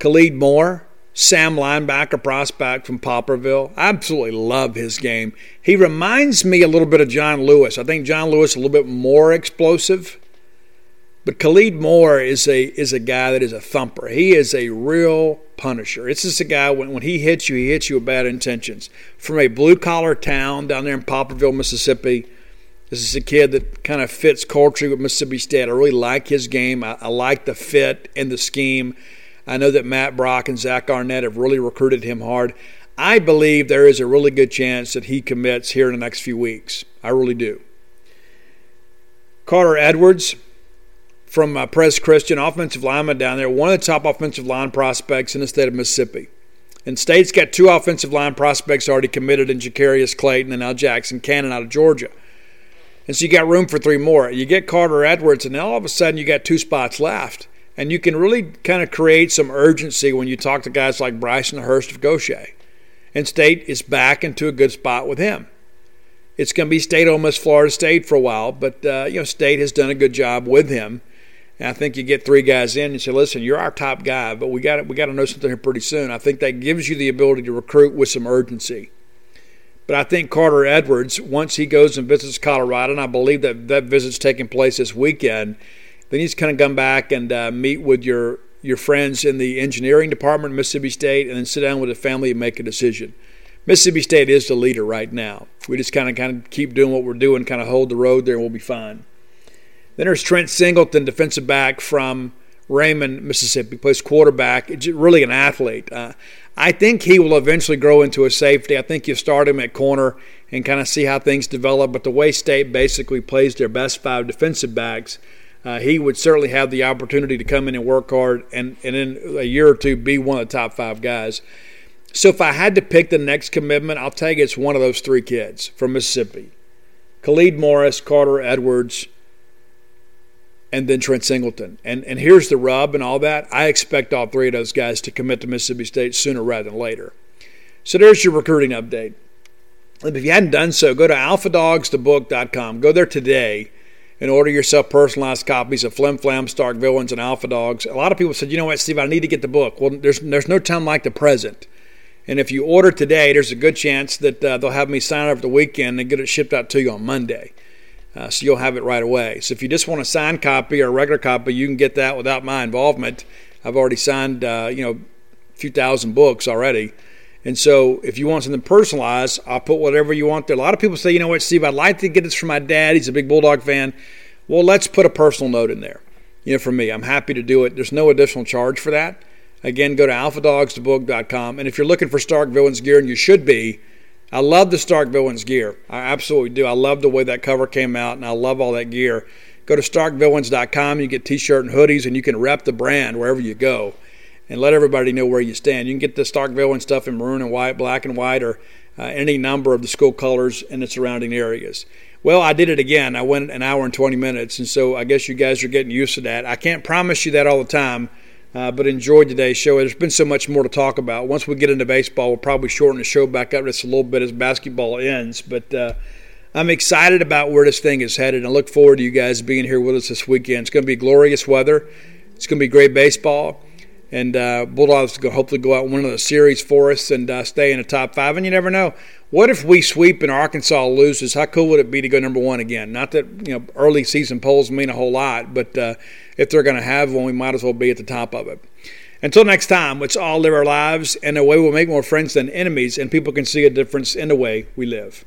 Khalid Moore, Sam linebacker prospect from Poplarville. I absolutely love his game. He reminds me a little bit of John Lewis. I think John Lewis a little bit more explosive. But Khalid Moore is a is a guy that is a thumper. He is a real punisher. It's just a guy when, when he hits you, he hits you with bad intentions. From a blue collar town down there in Poplarville, Mississippi. This is a kid that kind of fits culturally with Mississippi State. I really like his game. I, I like the fit and the scheme. I know that Matt Brock and Zach Arnett have really recruited him hard. I believe there is a really good chance that he commits here in the next few weeks. I really do. Carter Edwards, from uh, Pres Christian, offensive lineman down there, one of the top offensive line prospects in the state of Mississippi. And State's got two offensive line prospects already committed in Jacarius Clayton and now Jackson Cannon out of Georgia. And so you got room for three more. You get Carter Edwards, and now all of a sudden you got two spots left. And you can really kind of create some urgency when you talk to guys like Bryson Hurst of Gautier. And State is back into a good spot with him. It's going to be State, almost Florida State for a while, but uh, you know State has done a good job with him. And I think you get three guys in and say, "Listen, you're our top guy, but we got we got to know something here pretty soon." I think that gives you the ability to recruit with some urgency. But I think Carter Edwards, once he goes and visits Colorado, and I believe that that visit's taking place this weekend, then he's kind of come back and uh, meet with your your friends in the engineering department, Mississippi State, and then sit down with the family and make a decision. Mississippi State is the leader right now. We just kind of kind of keep doing what we're doing, kind of hold the road there, and we'll be fine. Then there's Trent Singleton, defensive back from Raymond, Mississippi, plays quarterback. Really an athlete. Uh, I think he will eventually grow into a safety. I think you start him at corner and kind of see how things develop. But the way State basically plays their best five defensive backs, uh, he would certainly have the opportunity to come in and work hard and, and in a year or two be one of the top five guys. So if I had to pick the next commitment, I'll you it's one of those three kids from Mississippi Khalid Morris, Carter Edwards, and then Trent Singleton. And and here's the rub and all that. I expect all three of those guys to commit to Mississippi State sooner rather than later. So there's your recruiting update. If you hadn't done so, go to alphadogsthebook.com. Go there today and order yourself personalized copies of Flim Flam, Stark Villains, and Alpha Dogs. A lot of people said, you know what, Steve, I need to get the book. Well, there's there's no time like the present. And if you order today, there's a good chance that uh, they'll have me sign over the weekend and get it shipped out to you on Monday. Uh, so you'll have it right away. So if you just want a signed copy or a regular copy, you can get that without my involvement. I've already signed, uh, you know, a few thousand books already. And so if you want something personalized, I'll put whatever you want there. A lot of people say, you know what, Steve, I'd like to get this from my dad. He's a big Bulldog fan. Well, let's put a personal note in there. You know, for me, I'm happy to do it. There's no additional charge for that. Again, go to alphadogsthebook.com. And if you're looking for Stark Villains gear, and you should be, I love the Stark Villains gear. I absolutely do. I love the way that cover came out, and I love all that gear. Go to starkvillains.com. You get t-shirt and hoodies, and you can rep the brand wherever you go, and let everybody know where you stand. You can get the Stark Villains stuff in maroon and white, black and white, or uh, any number of the school colors in the surrounding areas. Well, I did it again. I went an hour and 20 minutes, and so I guess you guys are getting used to that. I can't promise you that all the time uh, but enjoyed today's show. There's been so much more to talk about. Once we get into baseball, we'll probably shorten the show back up just a little bit as basketball ends. But uh, I'm excited about where this thing is headed I look forward to you guys being here with us this weekend. It's going to be glorious weather. It's going to be great baseball. And uh, Bulldogs will hopefully go out and win the series for us and uh, stay in the top five. And you never know. What if we sweep and Arkansas loses? How cool would it be to go number one again? Not that you know early season polls mean a whole lot, but uh, if they're going to have one, we might as well be at the top of it. Until next time, let's all live our lives in a way we'll make more friends than enemies, and people can see a difference in the way we live.